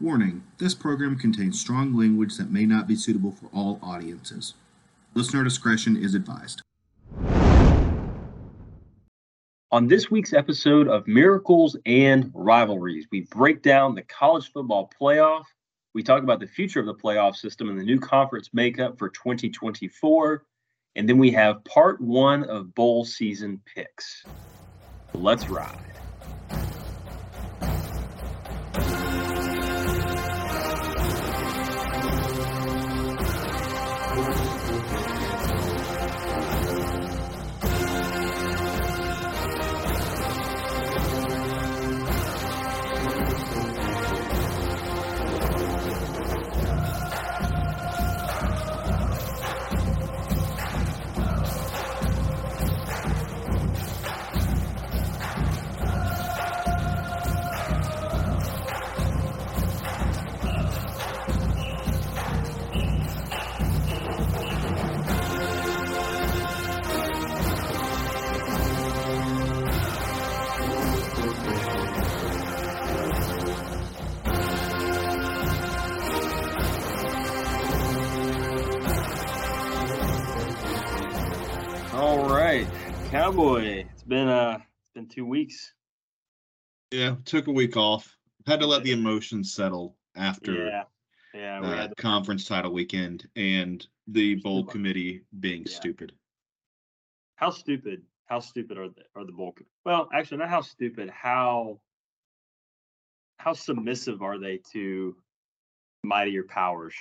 Warning this program contains strong language that may not be suitable for all audiences. Listener discretion is advised. On this week's episode of Miracles and Rivalries, we break down the college football playoff. We talk about the future of the playoff system and the new conference makeup for 2024. And then we have part one of bowl season picks. Let's ride. Two weeks. Yeah, took a week off. Had to let the emotions settle after Yeah, yeah. Uh, conference title weekend and the bowl committee being Yeah. stupid. how stupid? How stupid are the are the bulk? Well, actually, not how stupid. How how submissive are they to mightier powers?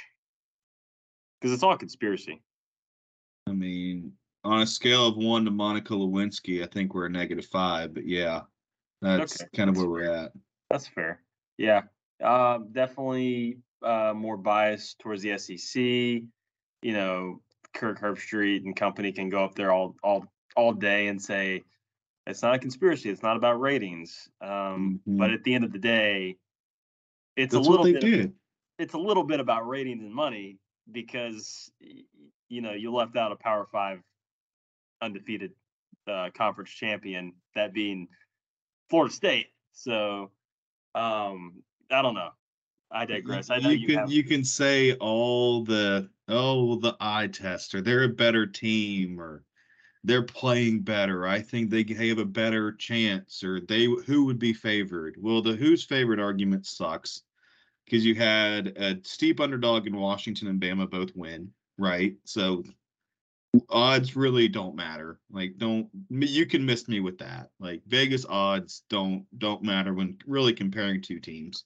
Because it's all conspiracy. I mean, on a scale of one to Monica Lewinsky, I think we're a negative five. But yeah, that's Okay, kind of where we're at. That's fair. Yeah. Um, definitely uh, more biased towards the SEC. You know, Kirk Herbstreit and company can go up there all all all day and say it's not a conspiracy. It's not about ratings. Um, But Mhm. at the end of the day, it's That's a little bit. of- it's a little bit about ratings and money because you know you left out a Power Five undefeated uh, conference champion, that being Florida State. So um, I don't know. I digress. I know you, you, can have. you can say all the oh the eye test or they're a better team or they're playing better. I think they have a better chance or they who would be favored. Well, the who's favored argument sucks because you had a steep underdog in Washington and Bama both win, right? So odds really don't matter. Like don't you can miss me with that. Like Vegas odds don't don't matter when really comparing two teams.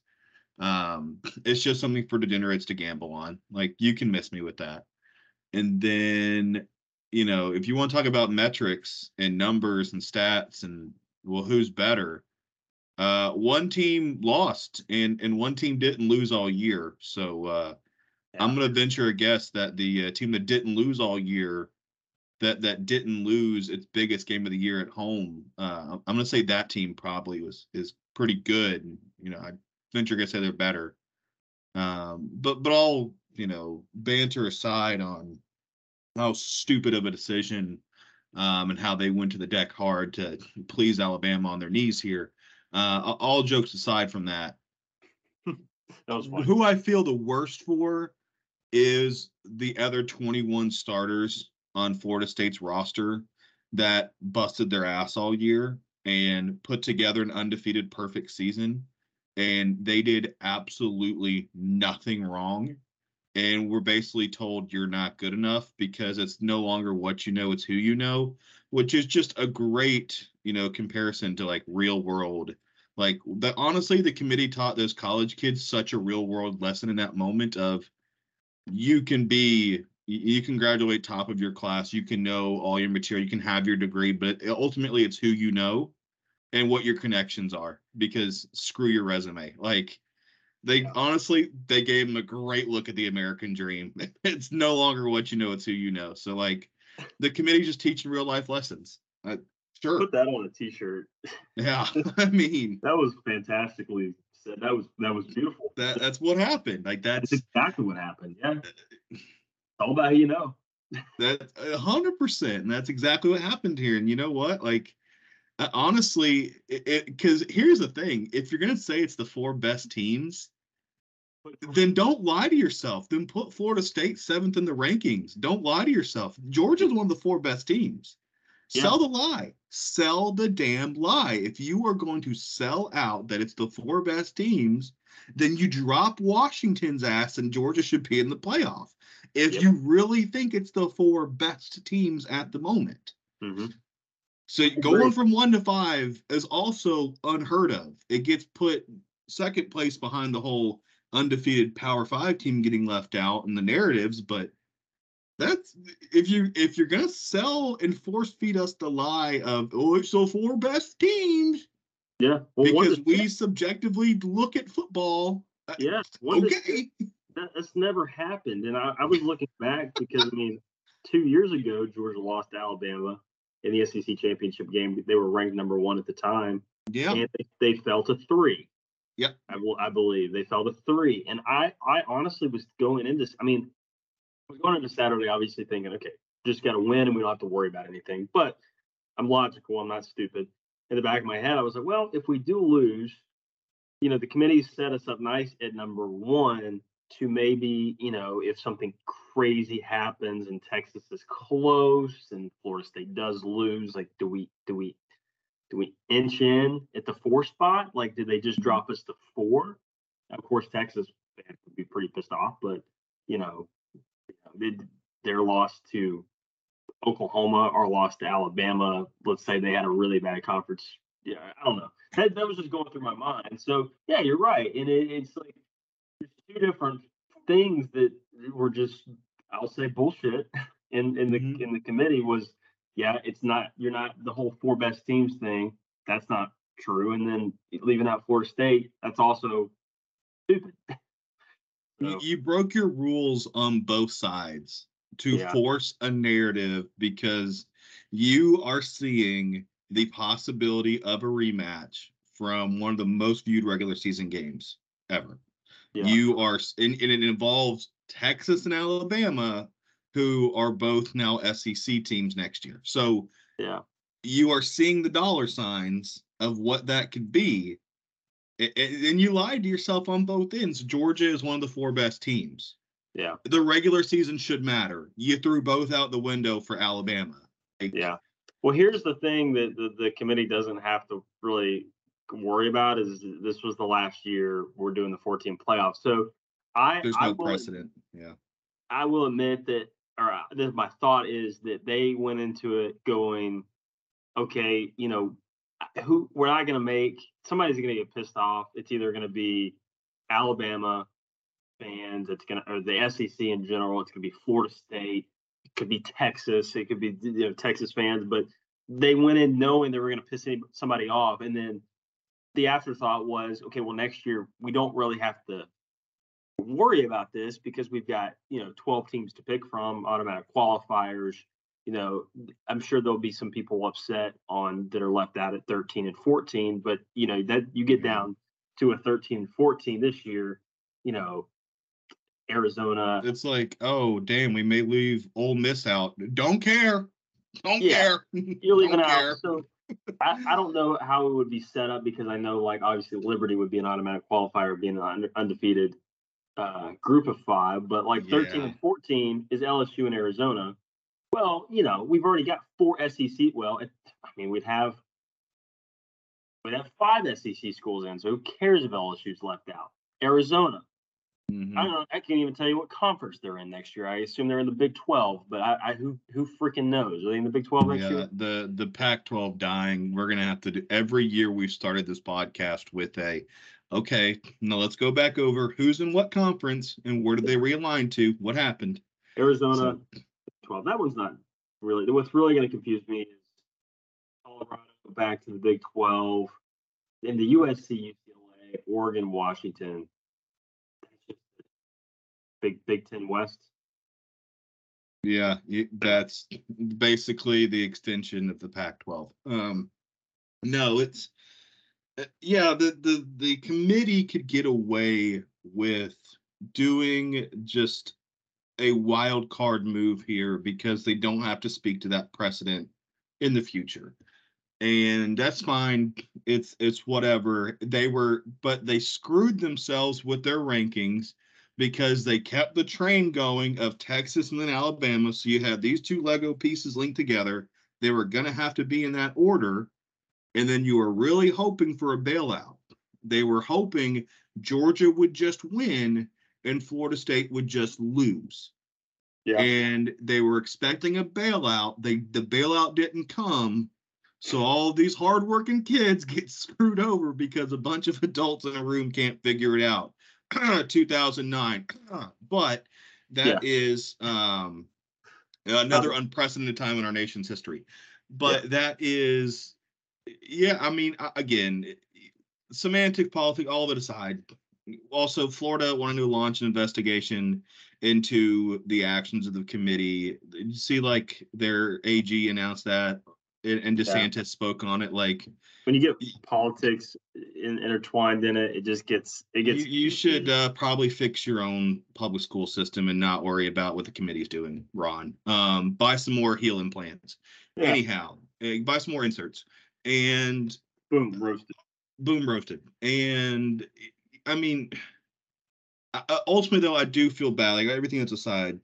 Um, it's just something for degenerates to gamble on. Like you can miss me with that. And then, you know, if you want to talk about metrics and numbers and stats and well, who's better? Uh, one team lost and and one team didn't lose all year. So uh, I'm gonna venture a guess that the uh, team that didn't lose all year, that that didn't lose its biggest game of the year at home, uh, I'm gonna say that team probably was is pretty good. And, you know, I venture to say they're better. Um, but but all you know, banter aside on how stupid of a decision, um, and how they went to the deck hard to please Alabama on their knees here. Uh, all jokes aside from that, that was who I feel the worst for is the other 21 starters on Florida State's roster that busted their ass all year and put together an undefeated perfect season. And they did absolutely nothing wrong. And we're basically told you're not good enough because it's no longer what you know, it's who you know, which is just a great, you know, comparison to like real world like the honestly the committee taught those college kids such a real world lesson in that moment of you can be you can graduate top of your class you can know all your material you can have your degree but ultimately it's who you know and what your connections are because screw your resume. Like they honestly they gave him a great look at the american dream. It's no longer what you know it's who you know. So like the committee just teaching real life lessons. Uh, sure. Put that on a T-shirt. yeah i mean That was fantastically That was that was beautiful. that that's what happened. Like that's That's exactly what happened. Yeah. It's all about you know. that a hundred percent, and that's exactly what happened here. And you know what? Like uh, honestly, it because here's the thing: if you're gonna say it's the four best teams, then don't lie to yourself. Then put Florida State seventh in the rankings. Don't lie to yourself. Georgia's one of the four best teams. Yeah. Sell the lie. Sell the damn lie. If you are going to sell out that it's the four best teams, then you drop Washington's ass and Georgia should be in the playoff. If Yeah. you really think it's the four best teams at the moment. Mhm. So going from one to five is also unheard of. It gets put second place behind the whole undefeated Power Five team getting left out in the narratives, but that's if you if you're gonna sell and force feed us the lie of oh it's the four best teams Yeah. Well, because we subjectively look at football. uh, yeah. Okay. that, that's never happened. And I, I was looking back because I mean, two years ago, Georgia lost to Alabama in the SEC championship game. They were ranked number one at the time, Yeah. and they, they fell to three. Yep. I will. I believe they fell to three, and I, I honestly was going into. I mean, was going into Saturday, obviously thinking, okay, just got to win, and we don't have to worry about anything. But I'm logical. I'm not stupid. In the back of my head, I was like, well, if we do lose, you know, the committee set us up nice at number one to maybe, you know, if something crazy happens and Texas is close and Florida State does lose, like, do we, do we, do we inch in at the four spot? Like, did they just mm-hmm. drop us to four? Of course, Texas would be pretty pissed off, but you know, their loss to Oklahoma or loss to Alabama, let's say they had a really bad conference. Yeah, I don't know. That, that was just going through my mind. So yeah, you're right, and it, it's like there's two different things that were just I'll say bullshit. In in the Mhm. in the committee was yeah, it's not you're not the whole four best teams thing. That's not true. And then leaving out Florida State, that's also stupid. You, So, you broke your rules on both sides to Yeah. force a narrative because you are seeing the possibility of a rematch from one of the most viewed regular season games ever. yeah. You are, and, and it involves Texas and Alabama, who are both now SEC teams next year. So yeah. you are seeing the dollar signs of what that could be. A- And you lied to yourself on both ends. Georgia is one of the four best teams. Yeah. The regular season should matter. You threw both out the window for Alabama. Like, Yeah. Well, here's the thing that the, the committee doesn't have to really worry about is this was the last year we're doing the 14 playoffs. So I There's I no will, precedent. Yeah. I will admit that, or uh, this, my thought is that they went into it going, okay, you know, who we're not going to make somebody's going to get pissed off. It's either going to be Alabama fans, it's going to, or the SEC in general. It's going to be Florida State. It could be Texas. It could be you know Texas fans. But they went in knowing they were going to piss somebody off, and then the afterthought was, okay, well next year we don't really have to worry about this because we've got you know 12 teams to pick from automatic qualifiers you know i'm sure there'll be some people upset on that are left out at 13 and 14 but you know that you get Mhm. down to a 13 and 14 this year you know arizona It's like, oh, damn, we may leave Ole Miss out. Don't care. Don't Yeah. care. you're leaving out care. so I, I don't know how it would be set up because i know like obviously liberty would be an automatic qualifier being an undefeated uh, group of five but like 13 Yeah. and 14 is lsu and arizona well you know we've already got four sec well it, i mean we'd have we'd have five sec schools in so who cares if lsu's left out arizona Mhm. i don't know i can't even tell you what conference they're in next year i assume they're in the big 12 but i, I who who freaking knows are they in the big 12 next Yeah, year the the Pac-12 dying. We're gonna have to do every year we've started this podcast with a okay. Now let's go back over who's in what conference and where did they realign to? What happened? Arizona, 12. That one's not really. What's really going to confuse me is Colorado back to the Big 12, and the USC, UCLA, Oregon, Washington. Big Big Ten West. Yeah, that's basically the extension of the Pac-12. Um, no, it's uh, yeah. The the the committee could get away with doing just a wild card move here because they don't have to speak to that precedent in the future. and that's fine. It's it's whatever. They were, but they screwed themselves with their rankings because they kept the train going of Texas and then Alabama. So you had these two Lego pieces linked together. They were going to have to be in that order, and then you were really hoping for a bailout. They were hoping Georgia would just win and Florida State would just lose. Yeah. And they were expecting a bailout. They the bailout didn't come. So all these hardworking kids get screwed over because a bunch of adults in a room can't figure it out. 2009. But that Yeah. is um, another unprecedented time in our nation's history. But that is, yeah, I mean, again, semantic politics, all of it aside. Also, Florida wanted to launch an investigation into the actions of the committee. Did you see, like, their AG announced that, and, and Yeah. DeSantis spoke on it. Like, When you get politics in, intertwined in it, it just gets it gets. you, you should uh, probably fix your own public school system and not worry about what the committee's doing, Ron. Um, buy some more heel implants. Yeah. Anyhow, eh, buy some more inserts. And boom roasted. boom roasted. And I mean, ultimately though, I do feel bad. Like everything that's aside,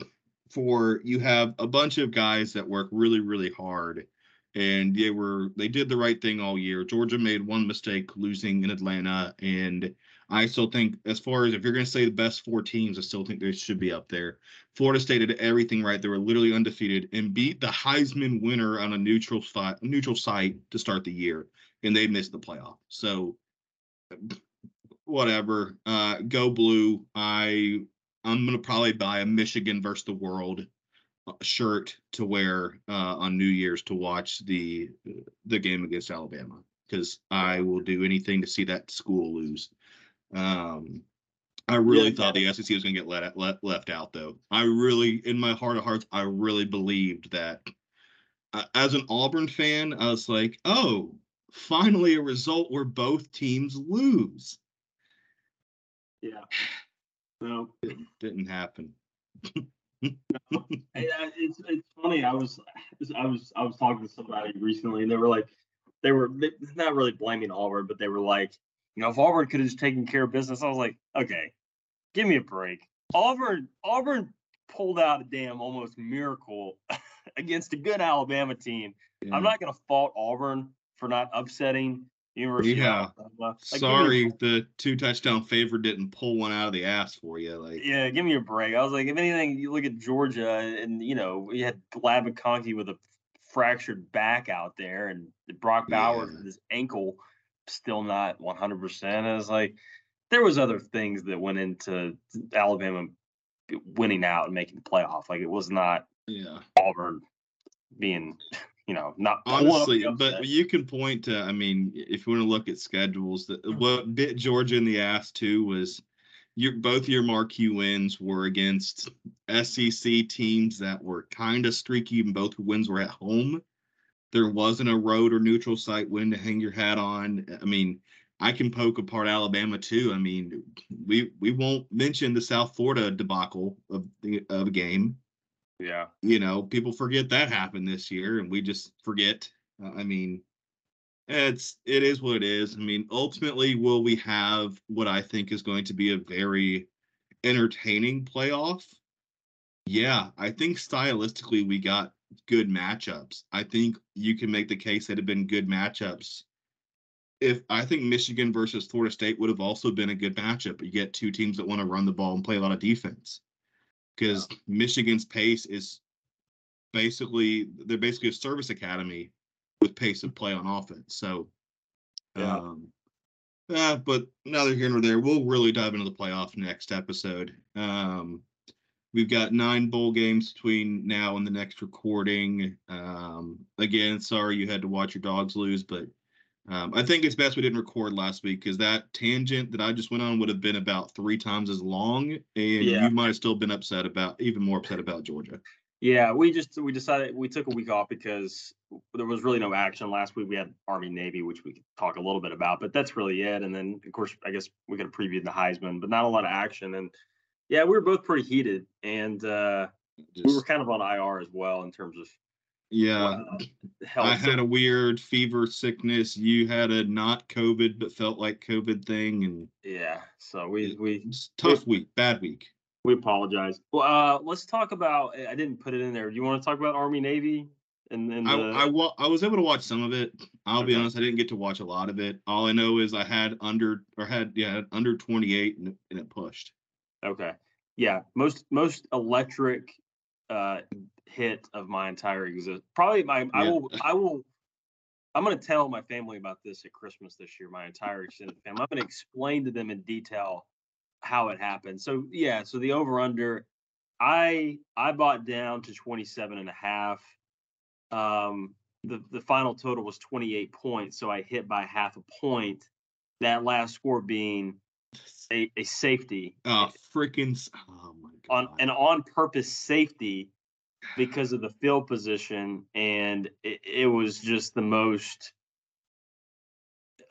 for you have a bunch of guys that work really, really hard, and they were they did the right thing all year. Georgia made one mistake losing in Atlanta, and I still think as far as if you're going to say the best four teams, I still think they should be up there. Florida State did everything right. They were literally undefeated and beat the Heisman winner on a neutral spot, neutral site to start the year, and they missed the playoff. So whatever. Uh, go blue. I I'm gonna probably buy a Michigan versus the world uh, shirt to wear uh, on New Year's to watch the the game against Alabama because I will do anything to see that school lose. Um, I really Yeah, thought the SEC was gonna get let, let left out though. I really, in my heart of hearts, I really believed that. Uh, as an Auburn fan, I was like, oh, finally a result where both teams lose. Yeah. No, Didn't happen. It's it's funny. I was I was I was talking to somebody recently, and they were like, they were not really blaming Auburn, but they were like, you know, if Auburn could have just taken care of business, I was like, okay, give me a break. Auburn Auburn pulled out a damn almost miracle against a good Alabama team. I'm not gonna fault Auburn for not upsetting University Yeah. Like, Sorry, the two touchdown favor didn't pull one out of the ass for you. Like, Yeah, give me a break. I was like, if anything, you look at Georgia, and you know, we had Ladd McConkey with a fractured back out there, and Brock Bowers Yeah. with his ankle still not 100. percent I was like, there was other things that went into Alabama winning out and making the playoff. Like it was not yeah, Auburn being, you know, not honestly, but you can point to. I mean, if you want to look at schedules, that what bit Georgia in the ass too was your both your marquee wins were against SEC teams that were kind of streaky, and both wins were at home. There wasn't a road or neutral site win to hang your hat on. I mean, I can poke apart Alabama too. I mean, we we won't mention the South Florida debacle of the of a game. Yeah, You know, people forget that happened this year, and we just forget. Uh, I mean, it's it is what it is. I mean, ultimately, will we have what I think is going to be a very entertaining playoff? Yeah, I think stylistically we got good matchups. I think you can make the case that have been good matchups. If I think Michigan versus Florida State would have also been a good matchup, you get two teams that want to run the ball and play a lot of defense. Because Michigan's pace is basically they're basically a service academy with pace of play on offense. So Yeah. um uh, but neither here nor there. We'll really dive into the playoff next episode. Um We've got nine bowl games between now and the next recording. Um, again, sorry you had to watch your dogs lose, but um, I think it's best we didn't record last week because that tangent that I just went on would have been about three times as long, and Yeah. you might have still been upset about, even more upset about Georgia. Yeah, we just we decided we took a week off because there was really no action last week. We had Army Navy, which we could talk a little bit about, but that's really it. And then of course, I guess we could have previewed the Heisman, but not a lot of action. And yeah, we were both pretty heated, and uh, we were kind of on IR as well in terms of Yeah. Hell, I had a weird fever sickness. You had a not COVID but felt like COVID thing, and yeah. So we we tough week, bad week. we apologize. Well, uh, let's talk about. I didn't put it in there. Do you want to talk about Army Navy and and I the, I, wa- I was able to watch some of it. I'll be honest, I didn't get to watch a lot of it. All I know is I had under or had yeah under 28 and, it- and it pushed. Okay. Yeah, most most electric uh hit of my entire exist. Probably my I will I will I'm gonna tell my family about this at Christmas this year, my entire extended family. I'm gonna explain to them in detail how it happened. So yeah, so the over under I I bought down to 27 and a half. Um the the final total was 28 points, so I hit by half a point. That last score being a, a safety Oh freaking! Oh my god! on an on purpose safety because of the field position and it, it was just the most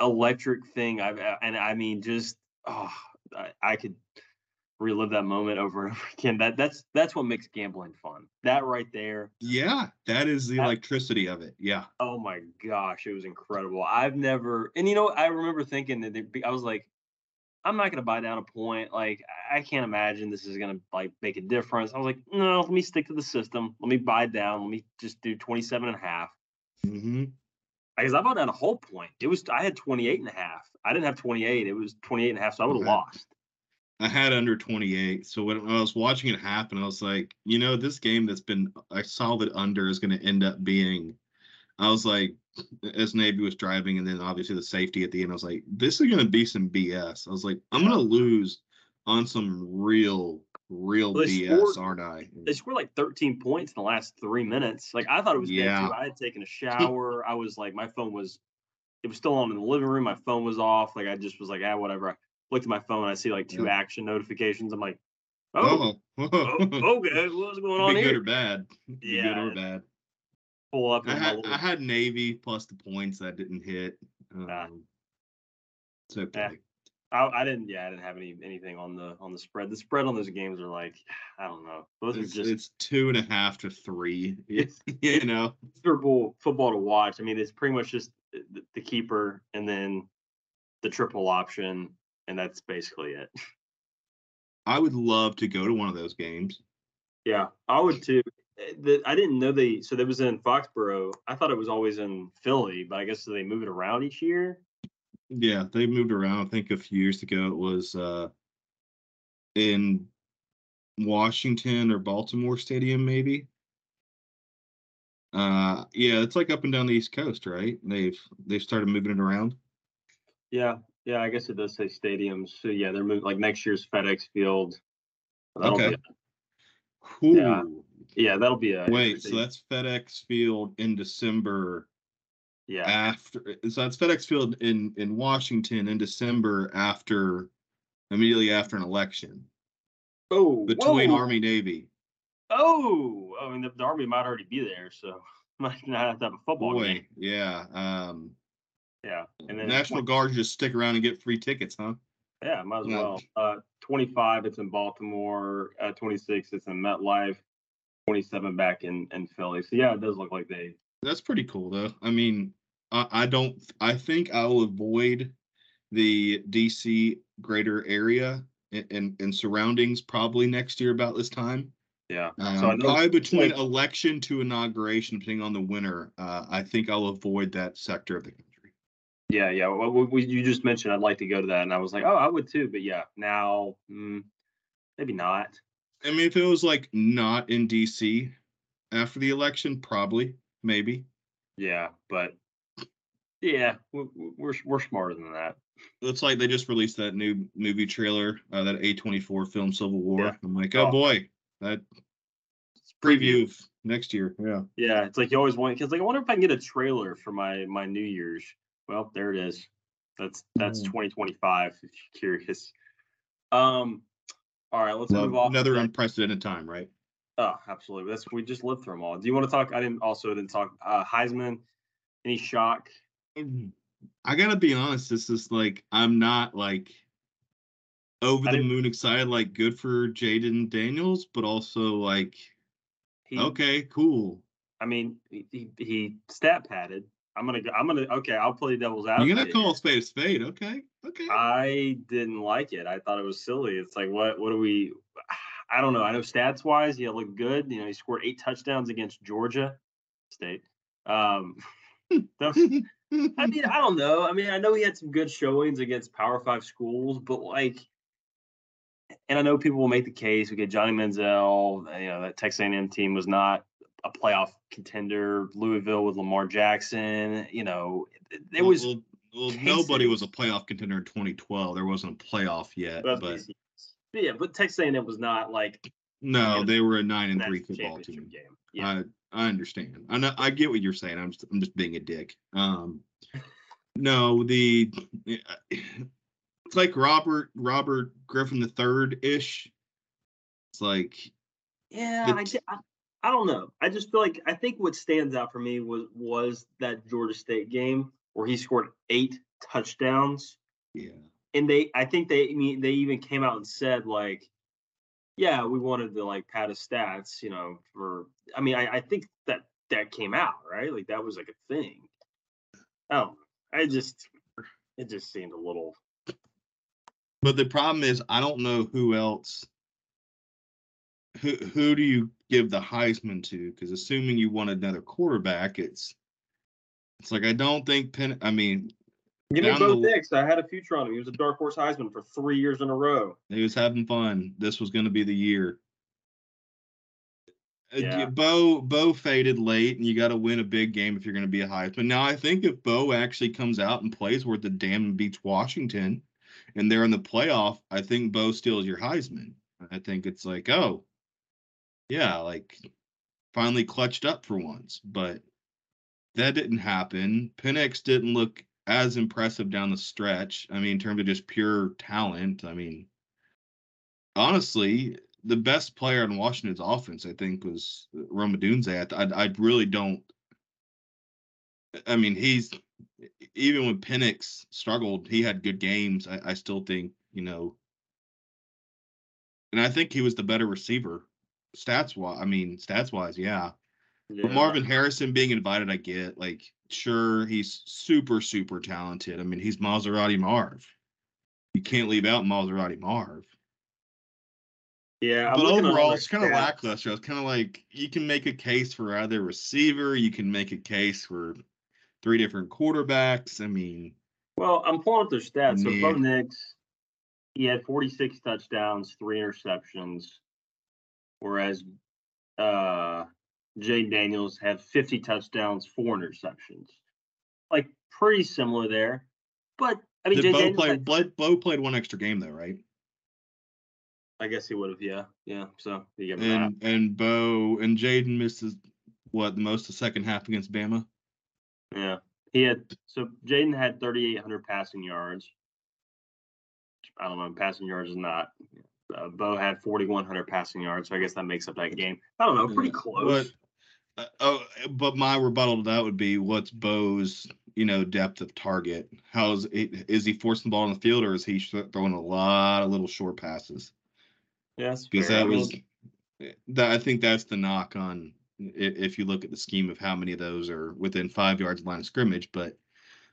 electric thing I've and I mean just oh I, I could relive that moment over and over again. That that's that's what makes gambling fun. That right there. yeah, that is the That- electricity of it. Yeah. Oh my gosh, it was incredible. I've never and you know I remember thinking that I was like I'm not gonna buy down a point. Like I can't imagine this is gonna like make a difference. I was like, no, let me stick to the system. Let me buy down. Let me just do 27 and a half. hmm Because I bought down a whole point. It was I had 28 and a half. I didn't have 28. It was 28 and a half, so I would have lost. I had under 28. So when I was watching it happen, I was like, you know, this game that's been a solid under is going to end up being. I was like, as Navy was driving, and then obviously the safety at the end, I was like, this is going to be some BS. I was like, I'm going to lose on some real, real Well, BS, scored- aren't I? They scored like 13 points in the last three minutes. Like I thought it was Yeah. too. I had taken a shower. I was like, my phone was, it was still on in the living room. My phone was off. Like I just was like, ah, whatever. I looked at my phone. I see like two Yeah. action notifications. I'm like, oh, Oh, oh okay, what's going on be good or bad. Be good or bad. Pull up. I had I had Navy plus the points that didn't hit. Um, Ah. It's okay. I, I didn't. Yeah, I didn't have any anything on the on the spread. The spread on those games are like, I don't know. Those It's, are just it's two and a half to three. You know. miserable football to watch. I mean, it's pretty much just the, the keeper and then the triple option, and that's basically it. I would love to go to one of those games. Yeah, I would too. The, I didn't know they. So that was in Foxborough. I thought it was always in Philly, but I guess they move it around each year. Yeah, they moved around. I think a few years ago it was uh in Washington or Baltimore Stadium, maybe. Uh yeah, it's like up and down the East Coast, right? They've they've started moving it around. Yeah, yeah. I guess it does say stadiums. So yeah, they're moving like next year's FedEx Field. That'll Okay. Ooh. Yeah. Yeah, that'll be a Wait, so that's FedEx Field in December yeah. after so that's FedEx Field in in Washington in December after immediately after an election Oh, between whoa. Army Navy. Oh, I mean the, the army might already be there, so might not have to have a football game. Yeah. Um Yeah, and then National Guard just stick around and get free tickets, huh? Yeah, might as Yeah. well. Uh, 25, it's in Baltimore. Uh, 26, it's in MetLife. 27 back in in Philly. So yeah, it does look like they. That's pretty cool though. I mean, I, I don't I think I'll avoid the DC greater area and, and, and surroundings probably next year about this time. Yeah. Um, so I know. probably between like- election to inauguration, depending on the winner, uh, I think I'll avoid that sector of the country. Yeah, yeah. Well, we, we- you just mentioned I'd like to go to that, and I was like, oh, I would too. But yeah, now mm, maybe not. I mean, if it was like not in DC after the election, probably, maybe. Yeah, but yeah, we, we- we're we're smarter than that. It's like they just released that new movie trailer, uh, that A24 film Civil War. Yeah. I'm like, oh Oh. boy, that preview of next year. Yeah. Yeah, it's like you always want because like I wonder if I can get a trailer for my my New Year's. Well, there it is. That's that's Mm. 2025. If you're curious. Um. All right, let's Well, move off. of another unprecedented time, right? Oh, absolutely. That's we just lived through them all. Do you want to talk? I didn't also didn't talk uh Heisman. Any shock? I gotta be honest. This is like I'm not like over I the moon excited. Like good for Jayden Daniels, but also like He, okay, cool. I mean, he, he, he stat padded. I'm gonna go. I'm gonna. Okay, I'll play devil's advocate. You're gonna call spade a spade, okay? Okay. I didn't like it. I thought it was silly. It's like, what? What do we? I don't know. I know stats wise, he looked good. You know, he scored eight touchdowns against Georgia State. Um, I mean, I don't know. I mean, I know he had some good showings against Power Five schools, but like, and I know people will make the case. We get Johnny Manziel. You know, that Texas A&M team was not a playoff contender. Louisville with Lamar Jackson. You know, it, it was. Well, well, Casey nobody was- was a playoff contender in 2012. There wasn't a playoff yet, That's but yeah, but Texas A&M was not like no, Yeah, they were a nine and three football team. game. Yeah, I I understand. I know I get what you're saying. I'm just I'm just being a dick. Um, no, the it's like Robert Robert Griffin the third ish. It's like yeah. the I, t- di- I, I don't know. I just feel like I think what stands out for me was was that Georgia State game where he scored eight touchdowns, yeah. and they I think they I mean they even came out and said like, yeah, we wanted to like pad his stats, you know, for I mean I I think that that came out right, like that was like a thing. Oh, I just it just seemed a little But the problem is, I don't know who else. Who who do you give the Heisman to? Because assuming you want another quarterback, it's it's like I don't think Penn. I mean, Give me Down Bo the- Nix. I had a future on him. He was a dark horse Heisman for three years in a row. he was having fun. This was going to be the year. Uh, Yeah. Bo Bo faded late, and you got to win a big game if you're going to be a Heisman. Now, I think if Bo actually comes out and plays worth the damn and beats Washington, and they're in the playoff, I think Bo steals your Heisman. I think it's like, oh, yeah, like finally clutched up for once, but that didn't happen. Penix didn't look as impressive down the stretch. I mean, in terms of just pure talent. I mean, honestly, the best player in Washington's offense, I think, was Rome Odunze. I, I, I really don't. I mean, he's even when Penix struggled, he had good games. I, I still think, you know, and I think he was the better receiver, stats wise. I mean, stats wise, yeah. But Marvin Harrison being invited, I get. Like, sure, he's super, super talented. I mean, he's Maserati Marv. You can't leave out Maserati Marv. Yeah, I'm but looking at all overall, it's kind of lackluster. It's kind of like you can make a case for either receiver, you can make a case for three different quarterbacks. I mean, Well, I'm pulling up their stats. So Bo Nix, he had 46 touchdowns, three interceptions, whereas uh, Jay Daniels had 50 touchdowns, four interceptions. Like pretty similar there, but I mean, did Jay Bo Daniels. play? had- Bo, played one extra game though, right? I guess he would have. Yeah, yeah. So you give him that. And and Bo and Jayden misses what the most the second half against Bama. Yeah, he had so Jayden had 3,800 passing yards. I don't know, passing yards is not. Uh, Bo had 4,100 passing yards, so I guess that makes up that game. I don't know, pretty close. But, uh, oh, but my rebuttal to that would be, what's Bo's you know depth of target? How's it, is he forcing the ball on the field, or is he throwing a lot of little short passes? yes, Because fair. That was that I think that's the knock on if you look at the scheme of how many of those are within five yards of line of scrimmage. But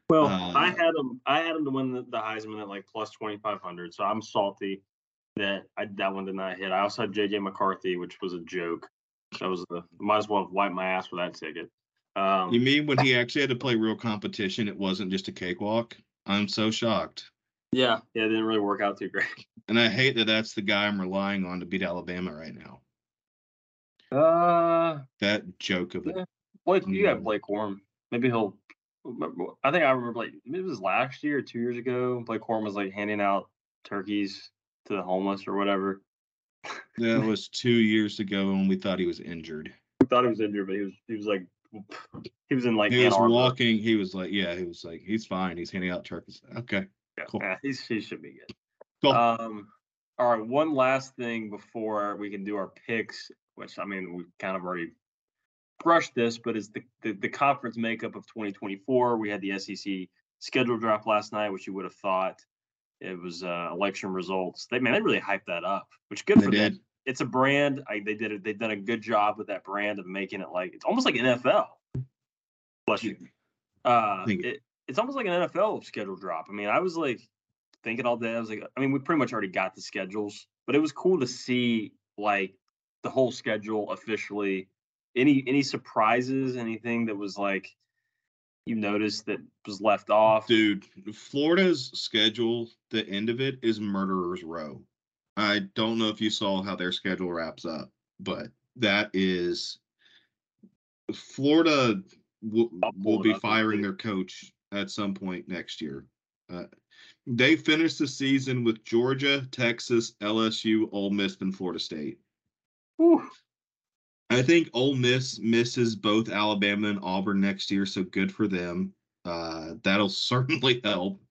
well. uh, I had him. I had him to win the, the Heisman at like plus 2,500. So I'm salty that I, that one did not hit. I also had JJ McCarthy, which was a joke. That was the might as well have wiped my ass for that ticket. Um, you mean when he actually had to play real competition, it wasn't just a cakewalk? I'm so shocked. yeah, yeah, it didn't really work out too great. And I hate that that's the guy I'm relying on to beat Alabama right now. Uh, That joke of it. Yeah. Blake, you have. Blake Corum. Maybe he'll. I think I remember like it was last year or two years ago. Blake Corum was like handing out turkeys to the homeless or whatever. That was two years ago when we thought he was injured. I thought he was injured, but he was he was like he was in like He was walking. He was like, yeah, he was like, he's fine. He's handing out turkeys. Okay, Yeah, cool. yeah, he's, he should be good. cool. Um, all right, one last thing before we can do our picks, which I mean we kind of already brushed this, but is the, the the conference makeup of 2024. We had the SEC schedule drop last night, which you would have thought it was uh, election results. They man, they really hyped that up, which good they for did. them. it's a brand. I, they did it. They've done a good job with that brand of making it like it's almost like NFL. Bless you. Uh, you. it, it's almost like an NFL schedule drop. I mean, I was like thinking all day. I was like, I mean, we pretty much already got the schedules, but it was cool to see like the whole schedule officially. Any any surprises? Anything that was like you noticed that was left off? Dude, Florida's schedule, the end of it is Murderer's Row. I don't know if you saw how their schedule wraps up, but that is Florida will, will be firing their coach at some point next year. Uh, they finished the season with Georgia, Texas, LSU, Ole Miss, and Florida State. Whew. I think Ole Miss misses both Alabama and Auburn next year, so good for them. Uh, that'll certainly help.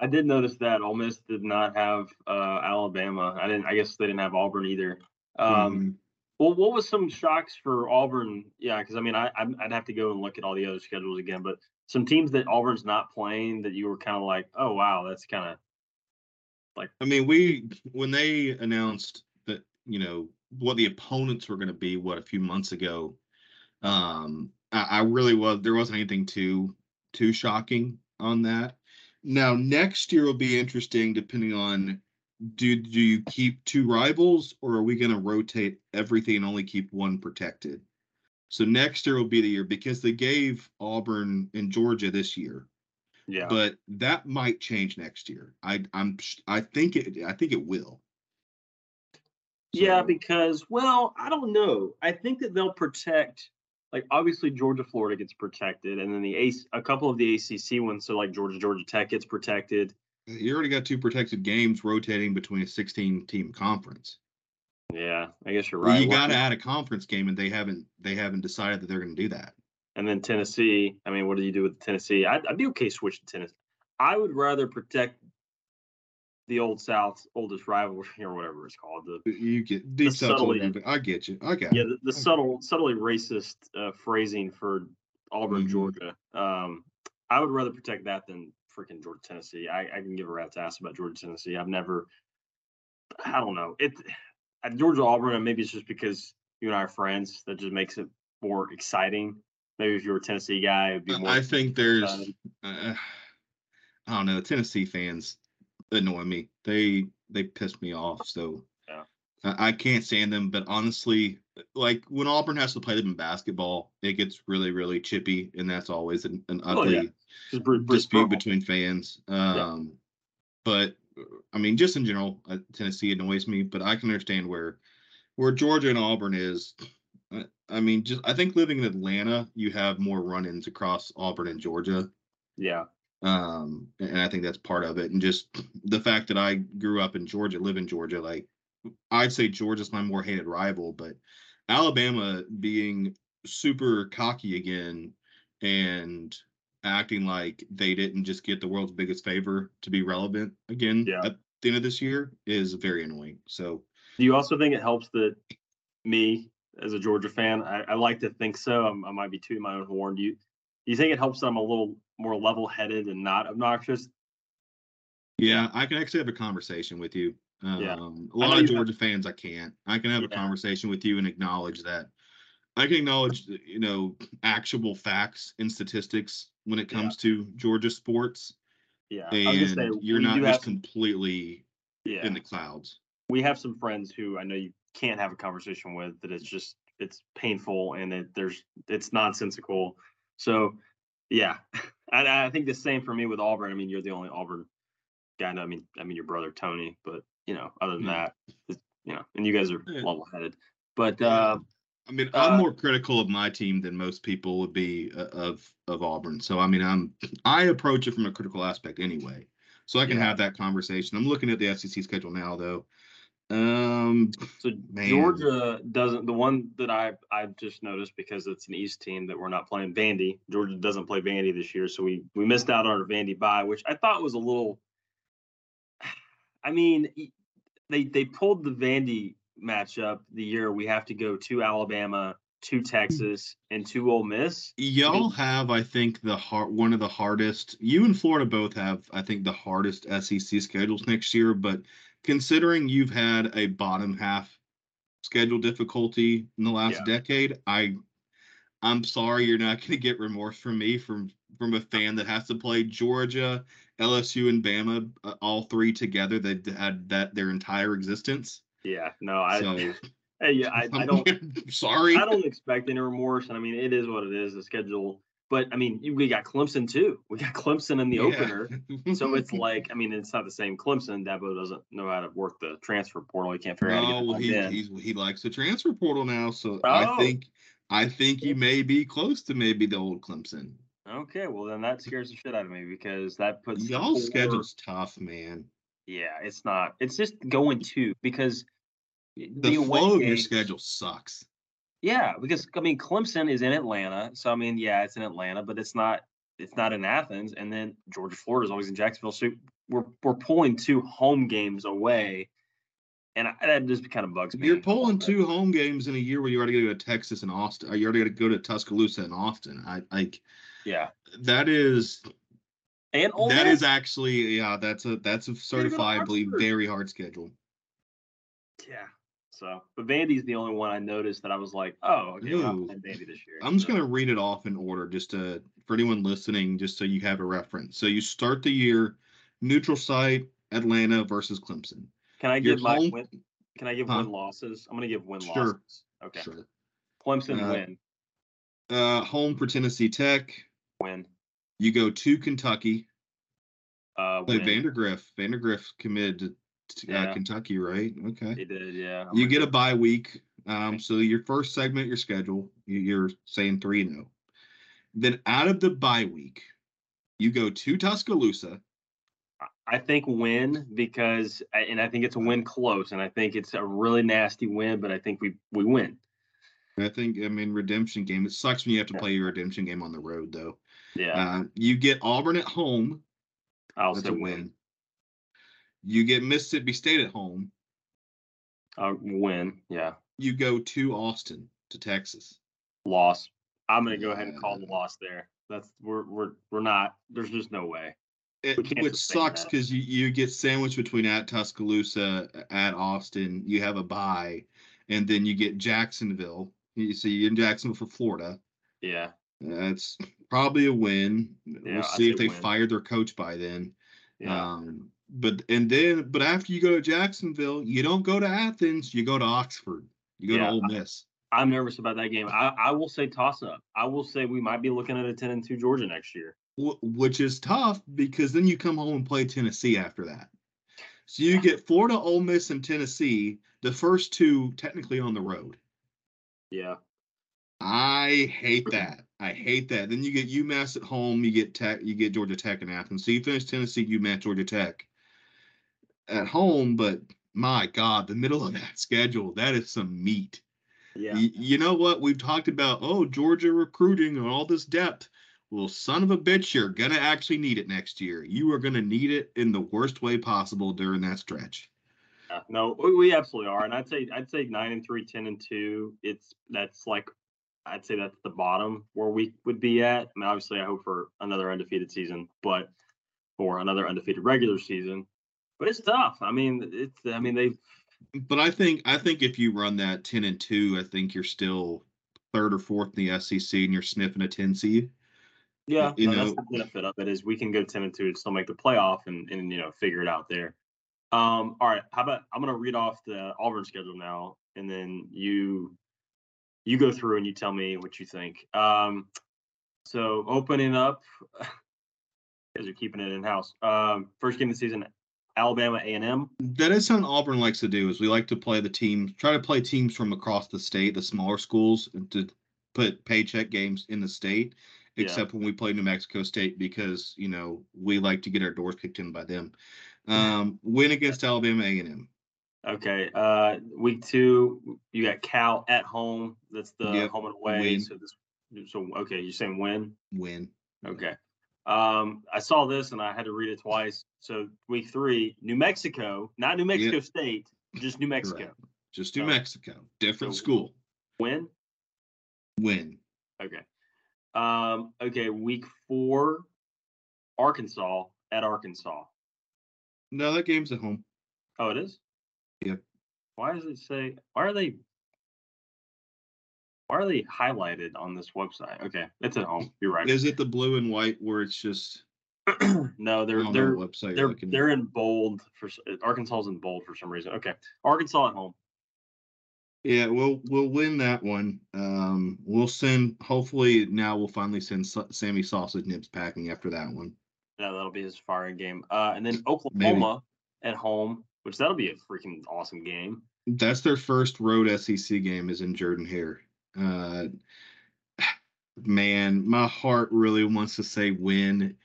I did notice that Ole Miss did not have uh, Alabama. I didn't. I guess they didn't have Auburn either. Um, Mhm. Well, what was some shocks for Auburn? Yeah, because I mean, I I'd have to go and look at all the other schedules again. But some teams that Auburn's not playing that you were kind of like, oh wow, that's kind of like. I mean, we when they announced that you know what the opponents were going to be, what a few months ago, um, I, I really was there wasn't anything too too shocking on that. Now next year will be interesting, depending on do do you keep two rivals or are we going to rotate everything and only keep one protected? So next year will be the year because they gave Auburn and Georgia this year yeah. but that might change next year. I I'm I think it I think it will. Yeah, because well, I don't know. I think that they'll protect. Like obviously Georgia, Florida gets protected, and then the ACE, a couple of the ACC ones, so like Georgia, Georgia Tech gets protected. you already got two protected games rotating between a 16 team conference. Yeah, I guess you're Well, right. you got to add a conference game, and they haven't they haven't decided that they're going to do that. And then Tennessee. I mean, what do you do with Tennessee? I'd, I'd be okay switching Tennessee. I would rather protect the old South's oldest rivalry or whatever it's called. The You get deep South subtly- Florida, I get you. I got yeah, the, the subtle, subtly racist uh, phrasing for Auburn, Mhm. Georgia. Um, I would rather protect that than freaking Georgia, Tennessee. I, I can give a rat's ass about Georgia, Tennessee. I've never, I don't know. It at Georgia, Auburn, and maybe it's just because you and I are friends that just makes it more exciting. Maybe if you were a Tennessee guy, it'd be more. I think there's uh, I don't know. Tennessee fans annoy me. They they piss me off. So Yeah. I, I can't stand them. But honestly, like when Auburn has to play them in basketball, it gets really really chippy, and that's always an, an Oh, ugly yeah. Bruce, Bruce dispute between fans. Um, But uh, I mean, just in general, uh, Tennessee annoys me. But I can understand where where Georgia and Auburn is. I, I mean, just I think living in Atlanta, you have more run-ins across Auburn and Georgia Yeah, um and i think that's part of it and just the fact that i grew up in georgia live in georgia like i'd say georgia's my more hated rival but alabama being super cocky again and acting like they didn't just get the world's biggest favor to be relevant again Yeah. at the end of this year is very annoying so Do you also think it helps that me, as a Georgia fan, I, I like to think so. I'm, I might be tooting my own horn. Do you, do you think it helps that I'm a little more level headed and not obnoxious? Yeah, I can actually have a conversation with you. Um, Yeah. A lot of you have- Georgia fans, I can't. I can have a conversation with you and acknowledge that. I can acknowledge, you know, actual facts and statistics when it Yeah. comes to Georgia sports, Yeah, I was just and saying you're not just completely yeah, in the clouds. we have some friends who I know you can't have a conversation with. That it's just it's painful and it, there's it's nonsensical. So yeah, I, I think the same for me with Auburn. I mean, you're the only Auburn guy. I mean, I mean your brother Tony, but you know, other than Yeah. that, it's, you know, and you guys are Yeah. level headed. But uh, I mean, Uh, I'm more critical of my team than most people would be uh, of of Auburn. So I mean, I'm I approach it from a critical aspect anyway. So I can Yeah. have that conversation. I'm looking at the SEC schedule now, though. Um, So Man. Georgia doesn't. The one that I I just noticed because it's an East team that we're not playing Vandy. Georgia doesn't play Vandy this year, so we we missed out on our Vandy bye, which I thought was a little. I mean, they they pulled the Vandy matchup the year we have to go to Alabama, to Texas, and to Ole Miss. Y'all have, I think, the hard one of the hardest. You and Florida both have, I think, the hardest SEC schedules next year. But considering you've had a bottom half schedule difficulty in the last Yeah. decade. I I'm sorry you're not going to get remorse from me from from a fan that has to play Georgia, LSU, and Bama uh, all three together that had that their entire existence. Yeah, no, I, So hey, yeah, I, I don't, sorry. I don't expect any remorse, and I mean, it is what it is. The schedule, but I mean, we got Clemson too. We got Clemson in the Yeah. opener, so it's like, I mean, it's not the same Clemson. Dabo doesn't know how to work the transfer portal. He can't figure out how to No, well, he he likes the transfer portal now, so I Oh. think I think he may be close to maybe the old Clemson. Okay, well then that scares the shit out of me because that puts Y'all's four- schedule's tough, man. Yeah, it's not. It's just going to because The, away flow of your schedule sucks. Yeah, because I mean Clemson is in Atlanta, so I mean yeah, it's in Atlanta, but it's not it's not in Athens, and then Georgia Florida is always in Jacksonville. So we're we're pulling two home games away, and I, that just kind of bugs me. You're pulling two home games in a year where you already got to go to Texas and Austin. You already got to go to Tuscaloosa and Austin. I like Yeah, that is and Ole that Miss, is actually yeah that's a that's a certifiably very hard schedule. yeah. So, but Vandy's the only one I noticed that I was like, oh, okay, Ooh. playing Vandy this year. I'm just so- gonna read it off in order just to for anyone listening, just so you have a reference. So you start the year neutral site Atlanta versus Clemson. Can I your give my win? Can I give Huh? win losses? I'm gonna give win Sure. losses. Okay. Sure. Clemson Uh, win. Uh, home for Tennessee Tech. Win. You go to Kentucky. Uh, Play win. Vandagriff. Vandagriff committed uh, Yeah. Kentucky, right? Okay. He did, yeah. I'm You get a go- bye week. Um, so your first segment, your schedule, you- you're saying three and zero. Then out of the bye week, you go to Tuscaloosa. I think win because, and I think it's a win close, and I think it's a really nasty win, but I think we we win. I think I mean redemption game. It sucks when you have to Yeah. play your redemption game on the road, though. Yeah, Uh, you get Auburn at home. I'll That's say a win. win. You get Mississippi State at home. Uh, win. Yeah, You go to Austin to Texas. loss. I'm gonna go ahead and call the loss there. That's we're we're we're not. There's just no way. It, which sucks because you, you get sandwiched between at Tuscaloosa, at Austin. You have a bye, and then you get Jacksonville. You see you in Jacksonville for Florida. Yeah, That's probably a win. Yeah, we'll see if they win. fired their coach by then. yeah. Um, but and then but after you go to Jacksonville, you don't go to Athens. You go to Oxford. You go Yeah. to Ole Miss. I'm nervous about that game. I, I will say toss up. I will say we might be looking at a 10 and 2 Georgia next year. wh- which is tough because then you come home and play Tennessee after that. So you get Florida, Ole Miss, and Tennessee, the first two technically on the road. Yeah. I hate that. I hate that. Then you get UMass at home. You get Tech. You get Georgia Tech in Athens. So you finish Tennessee, UMass, Georgia Tech at home. But my God, the middle of that schedule, that is some meat. Yeah. Y- you know what? We've talked about, oh, Georgia recruiting and all this depth. Well, son of a bitch, you're going to actually need it next year. You are going to need it in the worst way possible during that stretch. Yeah, no, we, absolutely are, and I'd say I'd say nine and three, 10 and two. It's that's like I'd say that's the bottom where we would be at. I mean, obviously, I hope for another undefeated season, but for another undefeated regular season. But it's tough. I mean, it's I mean they But I think I think if you run that 10 and 2, I think you're still third or fourth in the SEC and you're sniffing a 10 seed. yeah, You no, that's know- the benefit of it is we can go ten and two and still make the playoff and and you know figure it out there. Um, all right, how about I'm gonna read off the Auburn schedule now, and then you you go through and you tell me what you think. Um, so opening up, as you're keeping it in house. Um, first game of the season, Alabama A and M. That is something Auburn likes to do is we like to play the teams, try to play teams from across the state, the smaller schools, and to put paycheck games in the state, Yeah. except when we play New Mexico State because you know we like to get our doors kicked in by them. Um, win against Alabama A and M. Okay. Uh, week two, you got Cal at home. That's the Yep, home and away. win. So this, so okay, you're saying win. Win. Okay. Um, I saw this and I had to read it twice. So week three, New Mexico, not New Mexico State, just New Mexico. Just New So- Mexico, different so- school. Win. Win. Okay. Um, okay, week four, Arkansas at Arkansas. No, that game's at home. Oh, it is? Yep. Why does it say why are they Why are they highlighted on this website? Okay, it's at home. You're right. Is it the blue and white where it's just no, they're they're website they're looking they're in bold for Arkansas's in bold for some reason. Okay, Arkansas at home. Yeah, we'll we'll win that one. Um, we'll send. Hopefully, now we'll finally send Sa- Sammy Sausage Nibs packing after that one. Yeah, that'll be his firing game. Uh, and then Oklahoma at home, which that'll be a freaking awesome game. That's their first road SEC game. Is in Jordan Hare. Uh, man, my heart really wants to say win.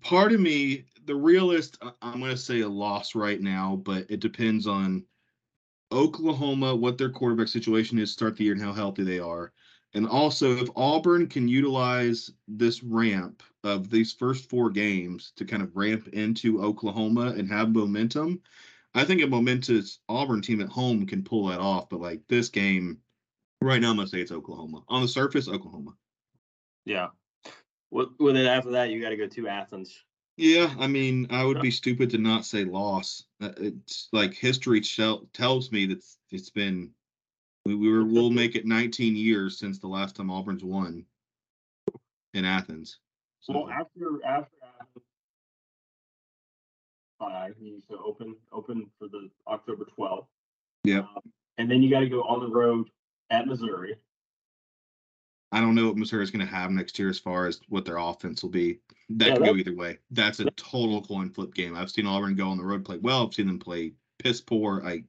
Part of me, the realist, I'm going to say a loss right now, but it depends on Oklahoma, what their quarterback situation is, start the year, and how healthy they are. And also, if Auburn can utilize this ramp of these first four games to kind of ramp into Oklahoma and have momentum, I think a momentous Auburn team at home can pull that off. But like this game, right now, I'm going to say it's Oklahoma. On the surface, Oklahoma. Yeah. Well, well then after that, you got to go to Athens. Yeah, I mean, I would be stupid to not say loss. Uh, It's like history tells me that it's- been we, we were we'll make it 19 years since the last time Auburn's won in Athens. So Well, after after Athens, five, you to open open for the October twelfth. Yeah, Um, and then you got to go on the road at Missouri. I don't know what Missouri's going to have next year as far as what their offense will be. That Yeah, could go either way. That's a total coin flip game. I've seen Auburn go on the road play well. I've seen them play piss poor. I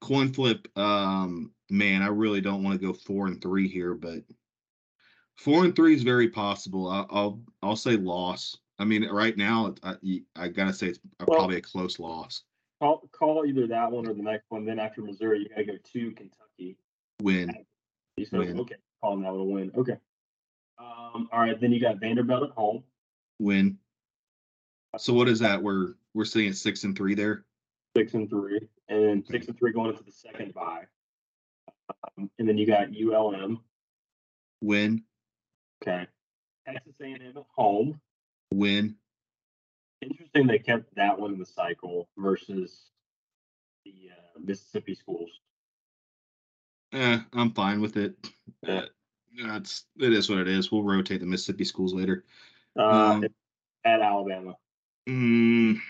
coin flip. Um, man, I really don't want to go four and three here, but four and three is very possible. I, I'll I'll say loss. I mean, right now, I, I gotta say it's Well- probably a close loss. Call call either that one or the next one. Then after Missouri, you got to go to Kentucky. Win. You said Win. okay, calling that one a win. Okay. Um. All right. Then you got Vanderbilt at home. Win. So what is that? We're we're sitting at six and three there. six and three, and six and three going into the second bye. Um, and then you got ULM. Win. Okay. Texas A&M at home. Win. Interesting, they kept that one in the cycle versus the uh, Mississippi schools. Eh, I'm fine with it. Yeah. Uh, That's it is what it is. We'll rotate the Mississippi schools later. Uh, Um, at Alabama. Mm,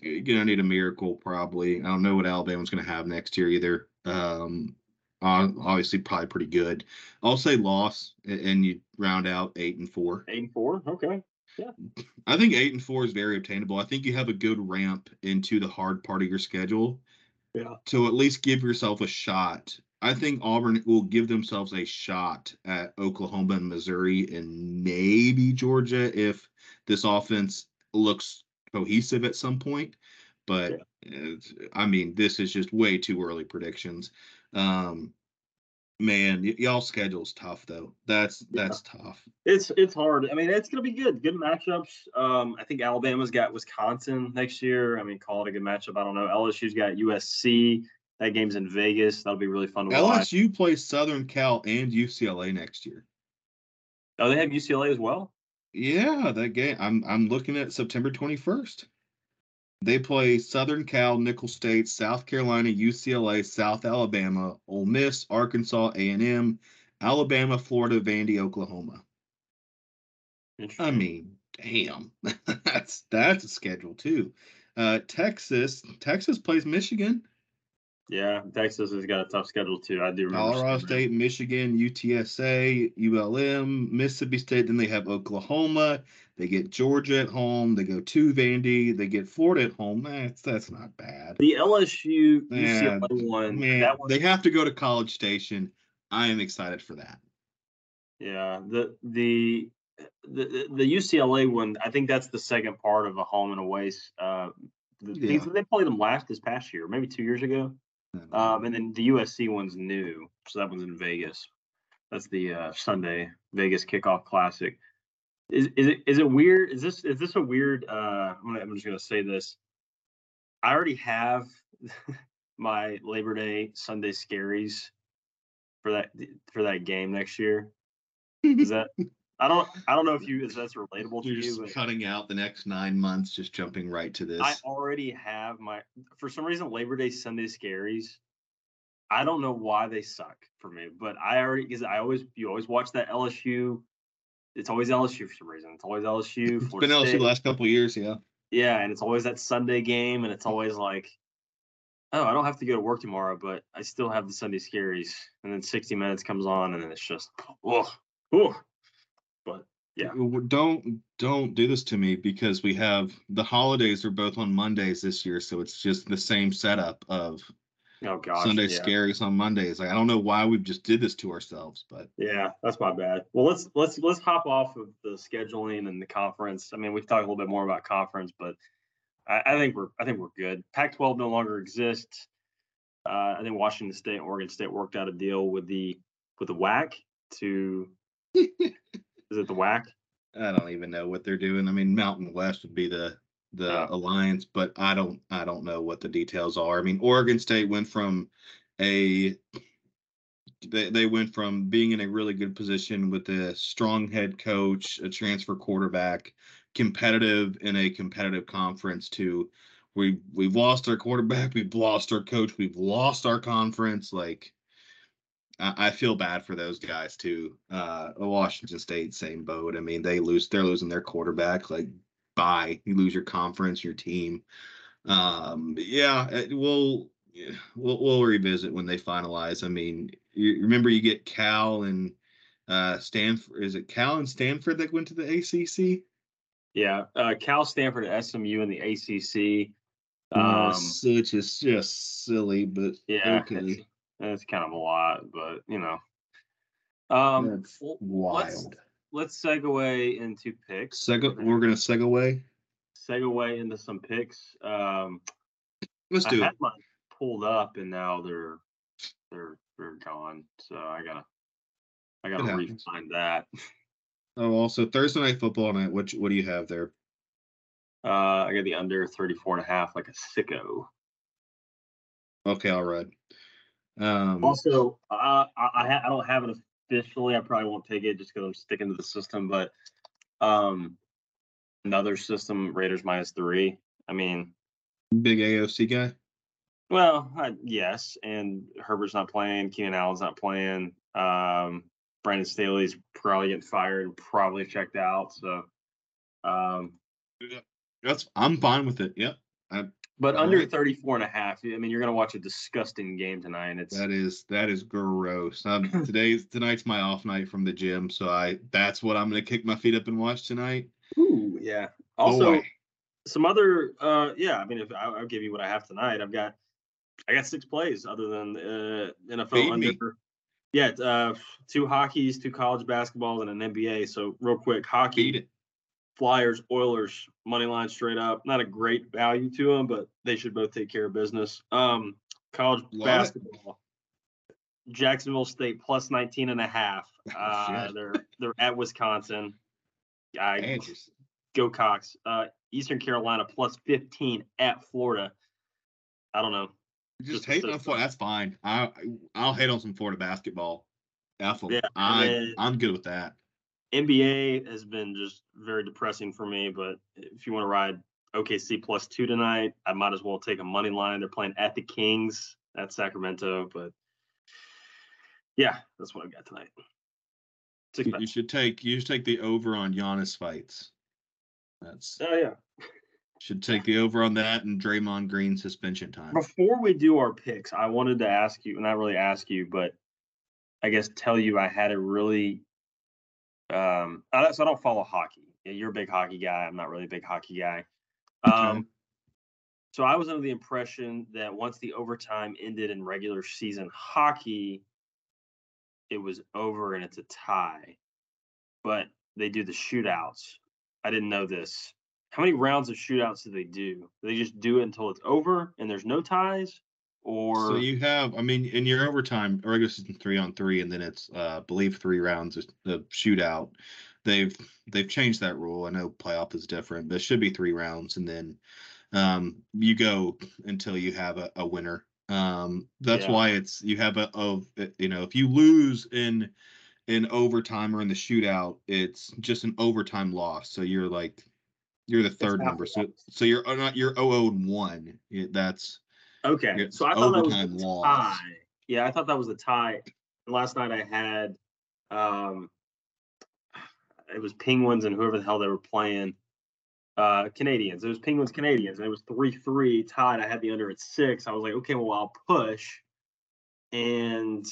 you're gonna need a miracle probably. I don't know what Alabama's gonna have next year either. Um, obviously probably pretty good. I'll say loss, and you round out eight and four. Eight and four. Okay. Yeah. I think eight and four is very obtainable. I think you have a good ramp into the hard part of your schedule. Yeah. To at least give yourself a shot. I think Auburn will give themselves a shot at Oklahoma and Missouri and maybe Georgia if this offense looks cohesive at some point. But it's- I mean, this is just way too early predictions. Um, man, y- y'all schedule's tough though. That's Yeah. that's tough. It's it's hard. I mean, it's gonna be good. Good matchups. Um, I think Alabama's got Wisconsin next year. I mean, call it a good matchup. I don't know. LSU's got USC. That game's in Vegas. That'll be really fun to watch. LSU plays Southern Cal and UCLA next year. Oh, they have UCLA as well. Yeah, that game. I'm I'm looking at September 21st. They play Southern Cal, Nicholls State, South Carolina, UCLA, South Alabama, Ole Miss, Arkansas, A&M, Alabama, Florida, Vandy, Oklahoma. I mean, damn, that's that's a schedule too. Uh, Texas, Texas plays Michigan, yeah, Texas has got a tough schedule too. I do remember. Colorado. State, Michigan, UTSA, ULM, Mississippi State. Then they have Oklahoma. They get Georgia at home. They go to Vandy. They get Florida at home. That's that's not bad. The LSU Yeah, UCLA one. Man, that one. they have to go to College Station. I am excited for that. Yeah, the the the the UCLA one. I think that's the second part of a home and away. Uh, the, Yeah. they- they played them last this past year, maybe two years ago. Um, and then the USC one's new, so that one's in Vegas. That's the uh, Sunday Vegas kickoff classic. Is is it is it weird? Is this is this a weird? Uh, I'm, gonna, I'm just gonna say this. I already have my Labor Day Sunday scaries for that for that game next year. Is that I don't I don't know if you if that's relatable to You're you, just cutting out the next nine months, just jumping right to this. I already have my for some reason Labor Day Sunday scaries. I don't know why they suck for me, but I already because I always you always watch that LSU. It's always LSU for some reason. It's always LSU. It's been LSU State. the last couple of years, yeah. Yeah, and it's always that Sunday game, and it's mm. always like, oh, I don't have to go to work tomorrow, but I still have the Sunday scaries. And then 60 minutes comes on, and then it's just, oh, oh. Yeah. Don't don't do this to me because we have the holidays are both on Mondays this year, so it's just the same setup of oh gosh, Sunday yeah. scaries on Mondays. Like I don't know why we just did this to ourselves, but Yeah, that's my bad. Well, let's let's let's hop off of the scheduling and the conference. I mean, we've talked a little bit more about conference, but I, I think we're I think we're good. Pac-12 no longer exists. Uh, I think Washington State and Oregon State worked out a deal with the with the WAC to is it the WAC? I don't even know what they're doing. I mean, Mountain West would be the the alliance, but I don't I don't know what the details are. I mean, Oregon State went from a they, they went from being in a really good position with a strong head coach, a transfer quarterback, competitive in a competitive conference to we we've lost our quarterback, we've lost our coach, we've lost our conference. Like I, I feel bad for those guys too. Uh Washington State, same boat. I mean, they lose they're losing their quarterback. Like bye. You lose your conference, your team. Um yeah, it, we'll we'll we'll revisit when they finalize. I mean, you remember you get Cal and uh Stanford is it Cal and Stanford that went to the ACC? Yeah, uh, Cal, Stanford, and SMU in the ACC. Uh, Um, it's just just silly, but yeah, okay. It's, kind of a lot, but you know. Um, That's w- wild. Let's segue into picks. Seg- we're gonna segue. segue into some picks. Um, Let's I do had it. pulled up, and now they're they're they're gone. So I gotta I gotta re-find that. Oh, also Thursday night football night. What what do you have there? Uh, I got the under 34 and a half, like a sicko. Okay, all right. Um, Also, uh, I I, ha- I don't have it officially. I probably won't take it just because I'm sticking to the system. But um, another system, Raiders minus three. I mean, big AOC guy. Well, I, yes, and Herbert's not playing. Keenan Allen's not playing. Um, Brandon Staley's probably getting fired and probably checked out. So, um, That's I'm fine with it. Yep. But under right. 34 and a half, I mean, you're going to watch a disgusting game tonight. And it's, That is that is gross. Um, today's tonight's my off night from the gym, so I that's what I'm gonna kick my feet up and watch tonight. ooh, yeah. Also, Boy. some other, uh, yeah, I mean, if I, I'll give you what I have tonight, I've got, I got six plays other than uh, NFL under. me. Yeah, uh, two hockeys, two college basketballs, and an NBA. So, real quick, hockey. Flyers, Oilers, money line straight up. Not a great value to them, but they should both take care of business. Um, college Love it. basketball. Jacksonville State plus 19 and a half. Uh, Oh, they're they're at Wisconsin. I go Cox. Uh, Eastern Carolina plus 15 at Florida. I don't know. Just Just the on Florida. That's fine. I I'll hate on some Florida basketball. Yeah, I and- I'm good with that. NBA has been just very depressing for me, but if you want to ride OKC plus two tonight, I might as well take a money line. They're playing at the Kings at Sacramento, but yeah, that's what I've got tonight. Six You, you should take you should take the over on Giannis fights. That's Oh yeah. should take the over on that and Draymond Green suspension time. Before we do our picks, I wanted to ask you, not really ask you, but I guess tell you I had a really um I, so I don't follow hockey. You're a big hockey guy. I'm not really a big hockey guy. Um so I was under the impression that once the overtime ended in regular season hockey, it was over and it's a tie. But they do the shootouts. I didn't know this. How many rounds of shootouts do they? Do they just do it until it's over and there's no ties? Or So you have, I mean, in your overtime, regular season three on three, and then it's, uh, I believe, three rounds of the shootout. They've they've changed that rule. I know playoff is different, but it should be three rounds, and then um, you go until you have a, a winner. Um, that's Yeah. why it's you have a of you know if you lose in in overtime or in the shootout, it's just an overtime loss. So you're like you're the third number. So so you're uh, not you're 0 and one. That's okay. it's So I thought that was a tie. Yeah, I thought that was a tie. Last night I had um it was Penguins and whoever the hell they were playing. Uh Canadiens. It was Penguins Canadiens. And it was three three tied. I had the under at six. I was like, okay, well I'll push. And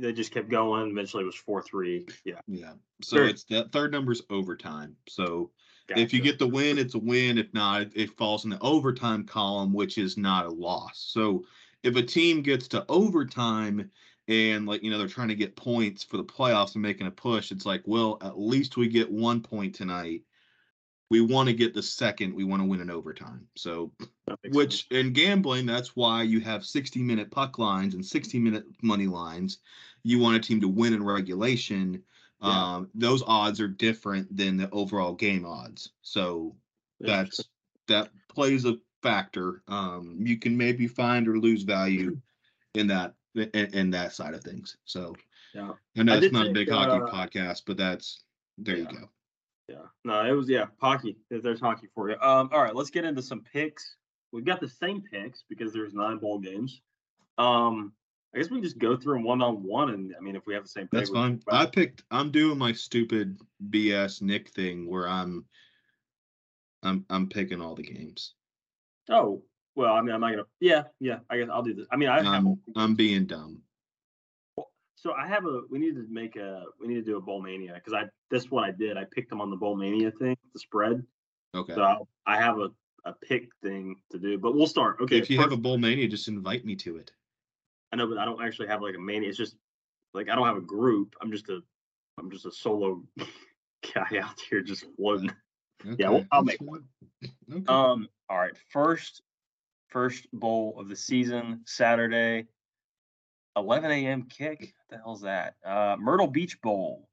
they just kept going. Eventually it was four three. Yeah. Yeah. So Sure. it's that third number's overtime. So if you get the win, it's a win. If not, it, it falls in the overtime column, which is not a loss. So if a team gets to overtime and like you know they're trying to get points for the playoffs and making a push, it's like, well, at least we get one point tonight. We want to get the second. We want to win in overtime. So which in gambling, that's why you have 60 minute puck lines and 60 minute money lines. You want a team to win in regulation. Yeah. Um, those odds are different than the overall game odds. So that's that plays a factor. Um, you can maybe find or lose value in that in, in that side of things. So Yeah. I know I it's not a big hockey uh, podcast, but that's there you go. Yeah. No, it was yeah, hockey. If There's hockey for you. Um, all right, let's get into some picks. We've got the same picks because there's nine bowl games. Um, I guess we can just go through them one on one, and I mean, if we have the same pick, That's fine. I picked. I'm doing my stupid BS Nick thing where I'm. I'm I'm picking all the games. Oh, well, I mean, I'm not gonna. Yeah, yeah. I guess I'll do this. I mean, I have. I'm I'm being dumb. So I have a. We need to make a. We need to do a bowl mania because I. That's what I did. I picked them on the bowl mania thing, the spread. Okay. So I, I have a a pick thing to do, but we'll start. Okay. if you have a bowl mania, just invite me to it. I know, but I don't actually have like a mania. It's just like I don't have a group. I'm just a I'm just a solo guy out here just floating. Yeah, well, I'll make one. Okay. Um, all right. First first bowl of the season, Saturday, 11 a.m. kick. What the hell's that? Uh Myrtle Beach Bowl.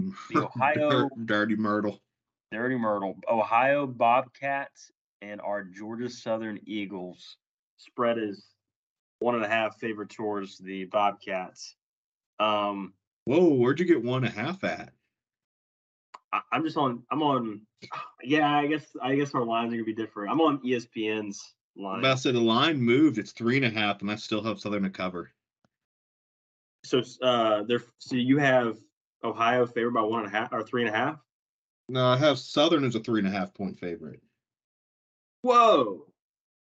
The Ohio Dirty Myrtle. Dirty Myrtle. Ohio Bobcats and our Georgia Southern Eagles. Spread is one and a half favorite towards the Bobcats. Um Whoa, where'd you get one and a half at? I, I'm just on. I'm on. Yeah, I guess. I guess our lines are gonna be different. I'm on ESPN's line. about to say the line moved. It's three and a half, and I still have Southern to cover. So, uh, there. So you have Ohio favored by one and a half or three and a half. No, I have Southern as a three and a half point favorite. Whoa.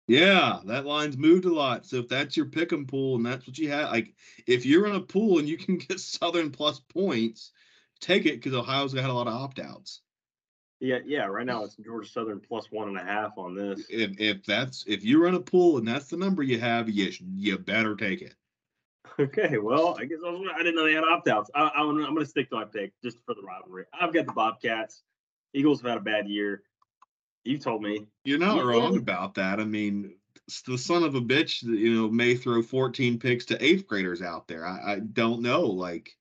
Yeah, that line's moved a lot. So if that's your pick 'em pool and that's what you have, like if you're in a pool and you can get Southern plus points, take it because Ohio's got a lot of opt outs. Yeah, yeah. Right now it's Georgia Southern plus one and a half on this. If if that's if you're in a pool and that's the number you have, you you better take it. Okay, well, I guess I, was, I didn't know they had opt outs. I, I, I'm going to stick to my pick just for the rivalry. I've got the Bobcats. Eagles have had a bad year. You told me. You're not Yeah. wrong about that. I mean, the son of a bitch, you know, may throw 14 picks to eighth graders out there. I, I don't know. Like,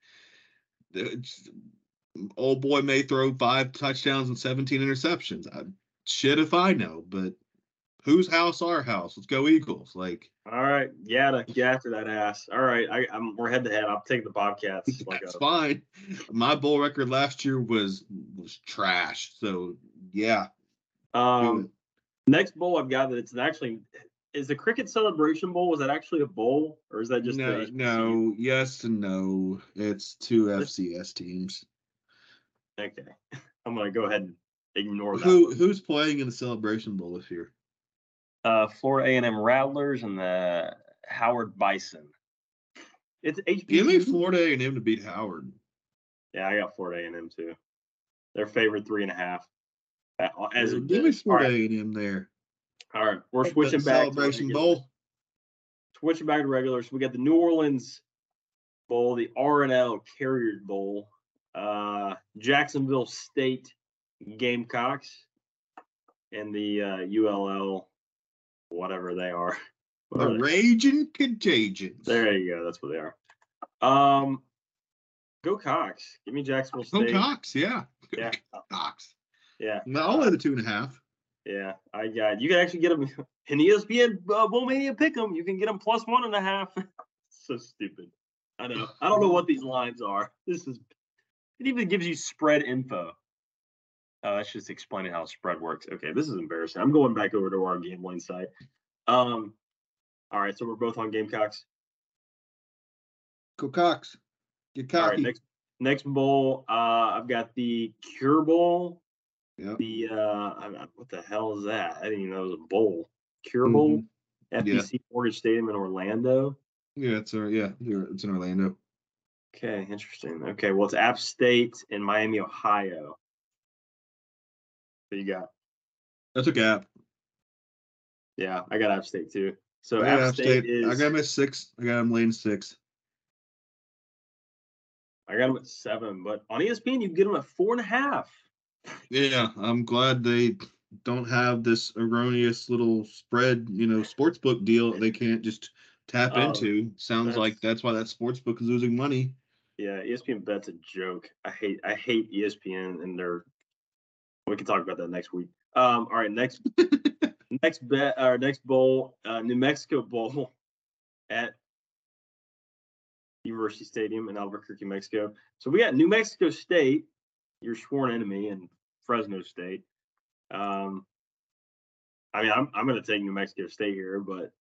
old boy may throw five touchdowns and 17 interceptions. I, shit if I know, but whose house? Our house. Let's go Eagles. Like, All right, yeah, to get after that ass. All right, I, I'm we're head to head. I'll take the Bobcats. Like that's a, fine. My bowl record last year was was trash. So yeah, Um, it. next bowl I've got that it's actually is the Cricket Celebration Bowl. was that actually a bowl or is that just no, no, yes and no. It's two FCS teams. Okay, I'm gonna go ahead and ignore that. Who who's playing in the Celebration Bowl this year? Uh, Florida A&M Rattlers and the Howard Bison. It's HBCU. Give me Florida A&M to beat Howard. Yeah, I got Florida A&M too. They're favored three and a half. As it Give me is. all Florida right, A&M there. all right, we're switching back. Celebration. Bowl. switching back to regulars, we got the New Orleans Bowl, the R+L Carrier Bowl, uh, Jacksonville State Gamecocks, and the uh, ULL, whatever they are. What are The they? Raging Contagions. There you go. That's what they are. Um, go Cox. Give me Jacksonville State. Go. Cox, yeah. Yeah. Cox. Yeah. No, I'll lay the two and a half. Yeah, I got. You can actually get them in ESPN uh, Bowl Mania pick them. You can get them plus one and a half. so stupid. I know. I don't know what these lines are. This is. It even gives you spread info. Oh, that's just explaining how spread works. Okay, this is embarrassing. I'm going back over to our gambling site. Um, all right, so we're both on Gamecocks. Go Cox. Get All right, cocky. next next bowl, uh, I've got the Cure Bowl. Yep. The uh, I, what the hell is that? I didn't even know it was a bowl. Cure Bowl, Mm-hmm. Yeah. FBC Mortgage Stadium in Orlando. Yeah, it's a, yeah, it's in Orlando. Okay, interesting. Okay, well, it's App State in Miami, Ohio. What you got? That's a gap. Yeah, I got App State too. So App App State, State. is I got him at six. I got him laying six. I got them at seven, but on ESPN you get him at four and a half. Yeah, I'm glad they don't have this erroneous little spread, you know, sports book deal they can't just tap Oh, into. Sounds like that's why that sports book is losing money. Yeah, ESPN bet's a joke. I hate I hate ESPN and their. We can talk about that next week. Um, all right, next next bet our next bowl, uh, New Mexico Bowl at University Stadium in Albuquerque, Mexico. So we got New Mexico State, your sworn enemy, and Fresno State. Um, I mean, I'm I'm going to take New Mexico State here, but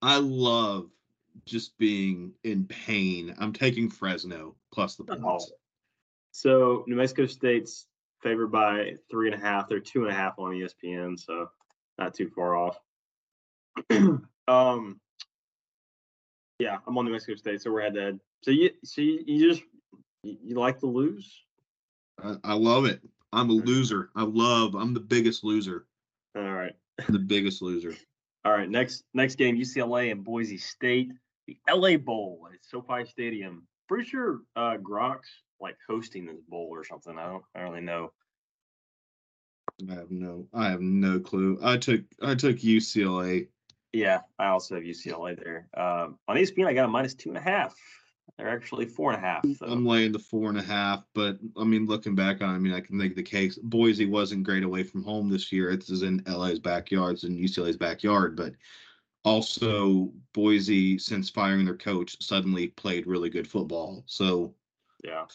I love just being in pain. I'm taking Fresno plus the Oh. points. So New Mexico State's favored by three and a half. They're two and a half on ESPN, so not too far off. um, yeah, I'm on New Mexico State, so we're head to head. So you, so you, you just you, you like to lose? I, I love it. I'm a loser. I love. I'm the biggest loser. All right, the biggest loser. all right. Next next game, UCLA and Boise State, the LA Bowl at SoFi Stadium. Pretty sure uh, Gronk's like hosting this bowl or something. I don't, I don't really know. I have no. I have no clue. I took. I took UCLA. Yeah, I also have UCLA there. Um, on ESPN, I got a minus two and a half. They're actually four and a half. So. I'm laying the four and a half, but I mean, looking back on, it, I mean, I can make the case. Boise wasn't great away from home this year. It's in LA's backyard, it's in UCLA's backyard, but also Boise, since firing their coach, suddenly played really good football. So yeah,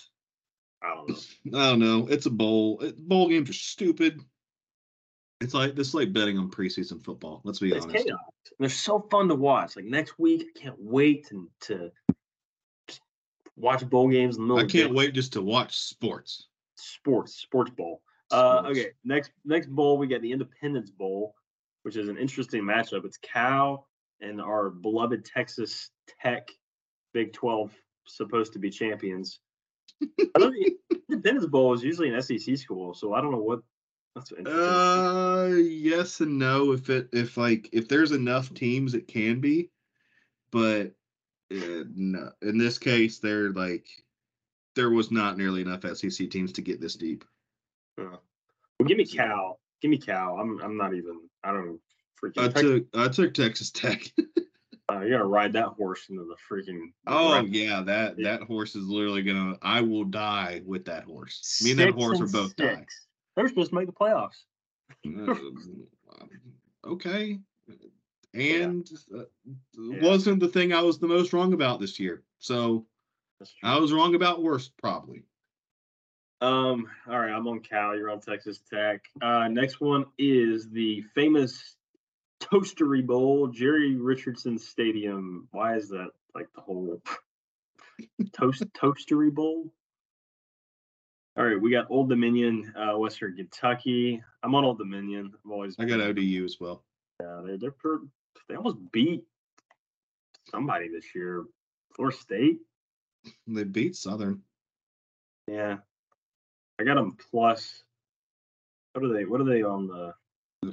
I don't know. I don't know. It's a bowl. it- Bowl games are stupid. It's like this, is like betting on preseason football. Let's be It's honest. chaos. They're so fun to watch. Like next week, I can't wait to, to just watch bowl games in the middle. I can't wait just to watch sports. Sports, sports bowl. Uh, okay, next next bowl we got the Independence Bowl, which is an interesting matchup. It's Cal and our beloved Texas Tech, Big Twelve, supposed to be champions. I the Independence Bowl is usually an SEC school, so I don't know what. That's interesting. Uh, yes and no. If it if like if there's enough teams, it can be, but uh, no. In this case, they're like there was not nearly enough SEC teams to get this deep. Uh, well, give me Cal. Give me Cal. I'm I'm not even. I don't freaking. I Tex- took I took Texas Tech. uh, you gotta ride that horse into the freaking. oh yeah, that that horse is literally gonna. I will die with that horse. Me and that Six horse are both six. They're supposed to make the playoffs. Uh, okay. And uh, Yeah. wasn't the thing I was the most wrong about this year. So I was wrong about worst, probably. Um. All right, I'm on Cal. You're on Texas Tech. Uh, next one is the famous Toastery Bowl, Jerry Richardson Stadium. Why is that like the whole toast Toastery Bowl? All right, we got Old Dominion, uh, Western Kentucky. I'm on Old Dominion. I've always I got ODU as well. Yeah, they're they're per, they almost beat somebody this year. Florida State. They beat Southern. Yeah, I got them plus. What are they? What are they on the?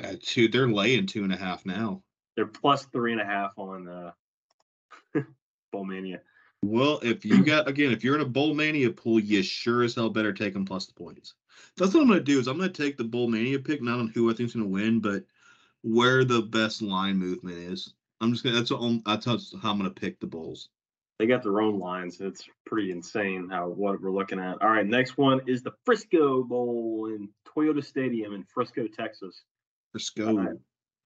Uh, two, they're laying two and a half now. They're plus three and a half on uh, Bowl Mania. Well, if you got again, if you're in a bowl mania pool, you sure as hell better take them plus the points. That's what I'm gonna do. Is I'm gonna take the bowl mania pick, not on who I think's gonna win, but where the best line movement is. I'm just gonna. That's I'm, that's how I'm gonna pick the bowls. They got their own lines. It's pretty insane how what we're looking at. All right, next one is the Frisco Bowl in Toyota Stadium in Frisco, Texas. Frisco. All right.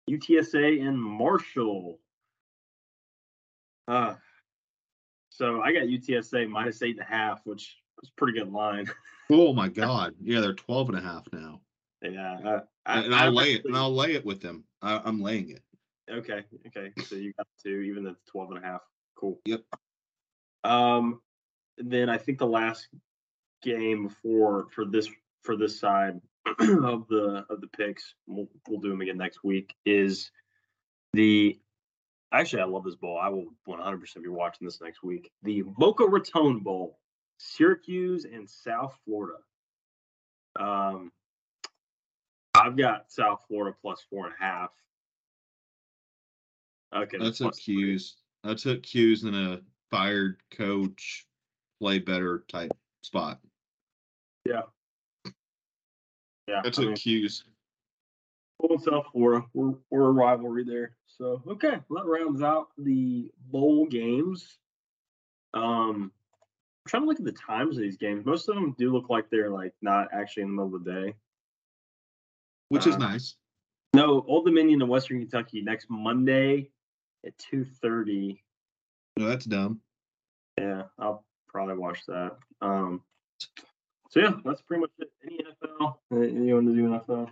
UTSA and Marshall. Uh, so I got UTSA minus eight and a half, which is a pretty good line. Oh my God. Yeah, they're 12 and a half now. yeah, uh, I, and I'll I lay it. And I'll lay it with them. I, I'm laying it. Okay, okay. So you got two, even at 12 and a half. Cool. Yep. Um, then I think the last game for for this for this side of the of the picks, we'll, we'll do them again next week. Is the actually I love this bowl. I will 100% be watching this next week. The Boca Raton Bowl, Syracuse and South Florida. Um, I've got South Florida plus four and a half. Okay, I took three. Cuse. I took Cuse in a fired coach, play better type spot. Yeah, I I took mean, Cuse. Well, in South Florida, we're we're a rivalry there. So okay, well, that rounds out the bowl games. Um, I'm trying to look at the times of these games. Most of them do look like they're like not actually in the middle of the day. Which is Uh, nice. No, Old Dominion in Western Kentucky next Monday at two thirty. No, that's dumb. Yeah, I'll probably watch that. Um, so yeah, that's pretty much it. Any NFL? You want to do NFL?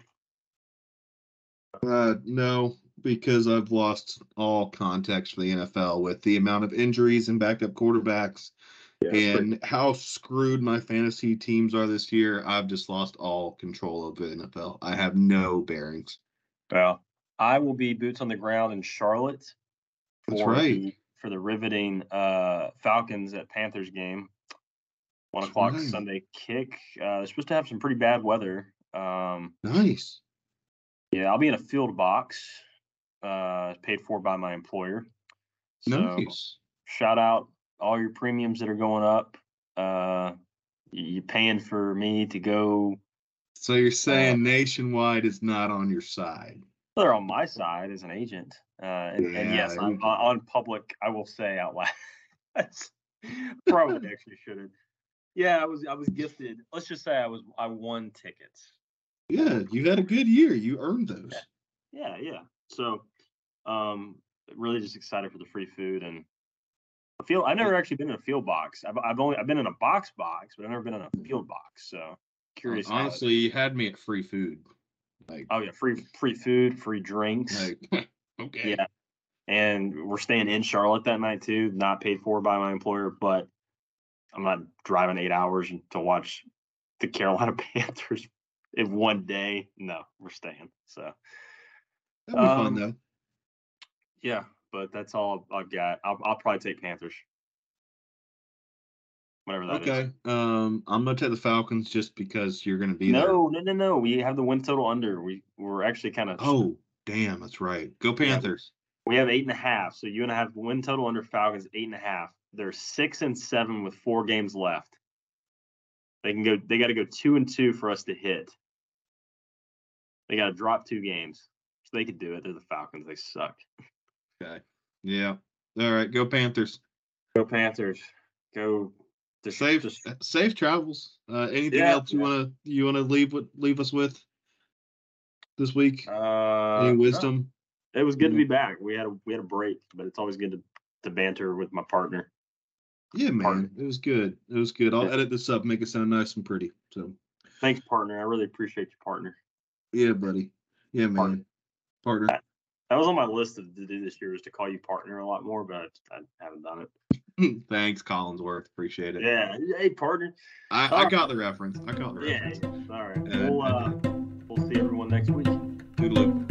Uh, no, because I've lost all context for the NFL with the amount of injuries and backup quarterbacks Yeah, it's pretty- and how screwed my fantasy teams are this year. I've just lost all control of the NFL. I have no bearings. Well, I will be boots on the ground in Charlotte That's for right. the for the riveting uh, Falcons at Panthers game. One That's o'clock right. Sunday kick. Uh, they're supposed to have some pretty bad weather. Um, Nice. yeah, I'll be in a field box, uh, paid for by my employer. So Nice. shout out all your premiums that are going up. Uh, y- you paying for me to go. So you're saying Uh, nationwide is not on your side. They're on my side as an agent. Uh, and, and yes, I'm, on, public, I will say out loud. Probably actually shouldn't. Yeah, I was I was gifted. Let's just say I was I won tickets. Yeah, you had a good year. You earned those. Yeah, yeah. So, um, really just excited for the free food and I feel I've never actually been in a field box. I've I've only I've been in a box box, but I've never been in a field box. So curious. Honestly, you had me at free food. Like, oh yeah, free free food, free drinks. like okay. Yeah. And we're staying in Charlotte that night too, not paid for by my employer, but I'm not driving eight hours to watch the Carolina Panthers in one day. No, we're staying. So That'd be Um, fun though. yeah, but that's all I've got. I'll, I'll probably take Panthers. Whatever that is. Okay. Um, I'm gonna take the Falcons just because you're gonna be there. No, no, no, no. We have the win total under. We we're actually kind of Oh, damn, that's right. Go Panthers. We have eight and a half. So you and I have win total under Falcons eight and a half. They're six and seven with four games left. They can go. They got to go two and two for us to hit. They got to drop two games, so they could do it. They're the Falcons. They suck. Okay. Yeah. All right. Go Panthers. Go Panthers. Go. Just, Safe just- safe travels. Uh, anything Yeah, else you yeah. wanna you wanna leave with leave us with this week? uh, Any no, wisdom? it was good to be back. We had a we had a break, but it's always good to, to banter with my partner. Yeah, man. Pardon. It was good. It was good. I'll Yeah. edit this up, make it sound nice and pretty. So Thanks, partner. I really appreciate you, partner. yeah, buddy. Yeah, man. Partner. Partner. That was on my list of to do this year was to call you partner a lot more, but I, I haven't done it. Thanks, Collinsworth. Appreciate it. Yeah, hey partner. I, I got the reference. I got the Yeah. reference. All right. Yeah, We'll uh, we'll see everyone next week. Toodaloo.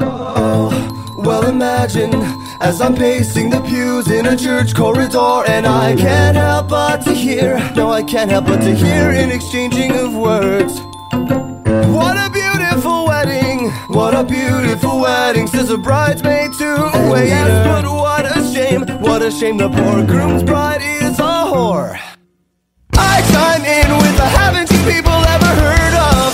Oh, well, imagine as I'm pacing the pews in a church corridor, and I can't help but to hear, no, I can't help but to hear an exchanging of words. What a beautiful wedding, says a bridesmaid to a waiter. Yes, but what a shame, what a shame, the poor groom's bride is a whore. I chime in with a haven't you people ever heard of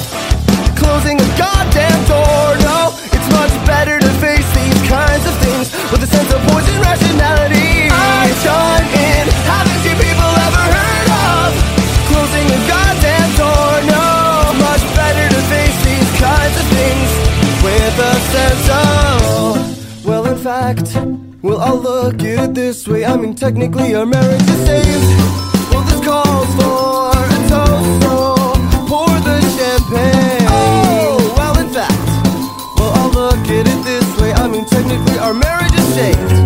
closing a goddamn door? No, it's much better to face these kinds of things with a sense of poison rationality. I chime well, I'll look at it this way. I mean, technically, our marriage is saved. Well, this calls for a toast, so pour the champagne. Oh, well, in fact, well, I'll look at it this way. I mean, technically our marriage is shaved.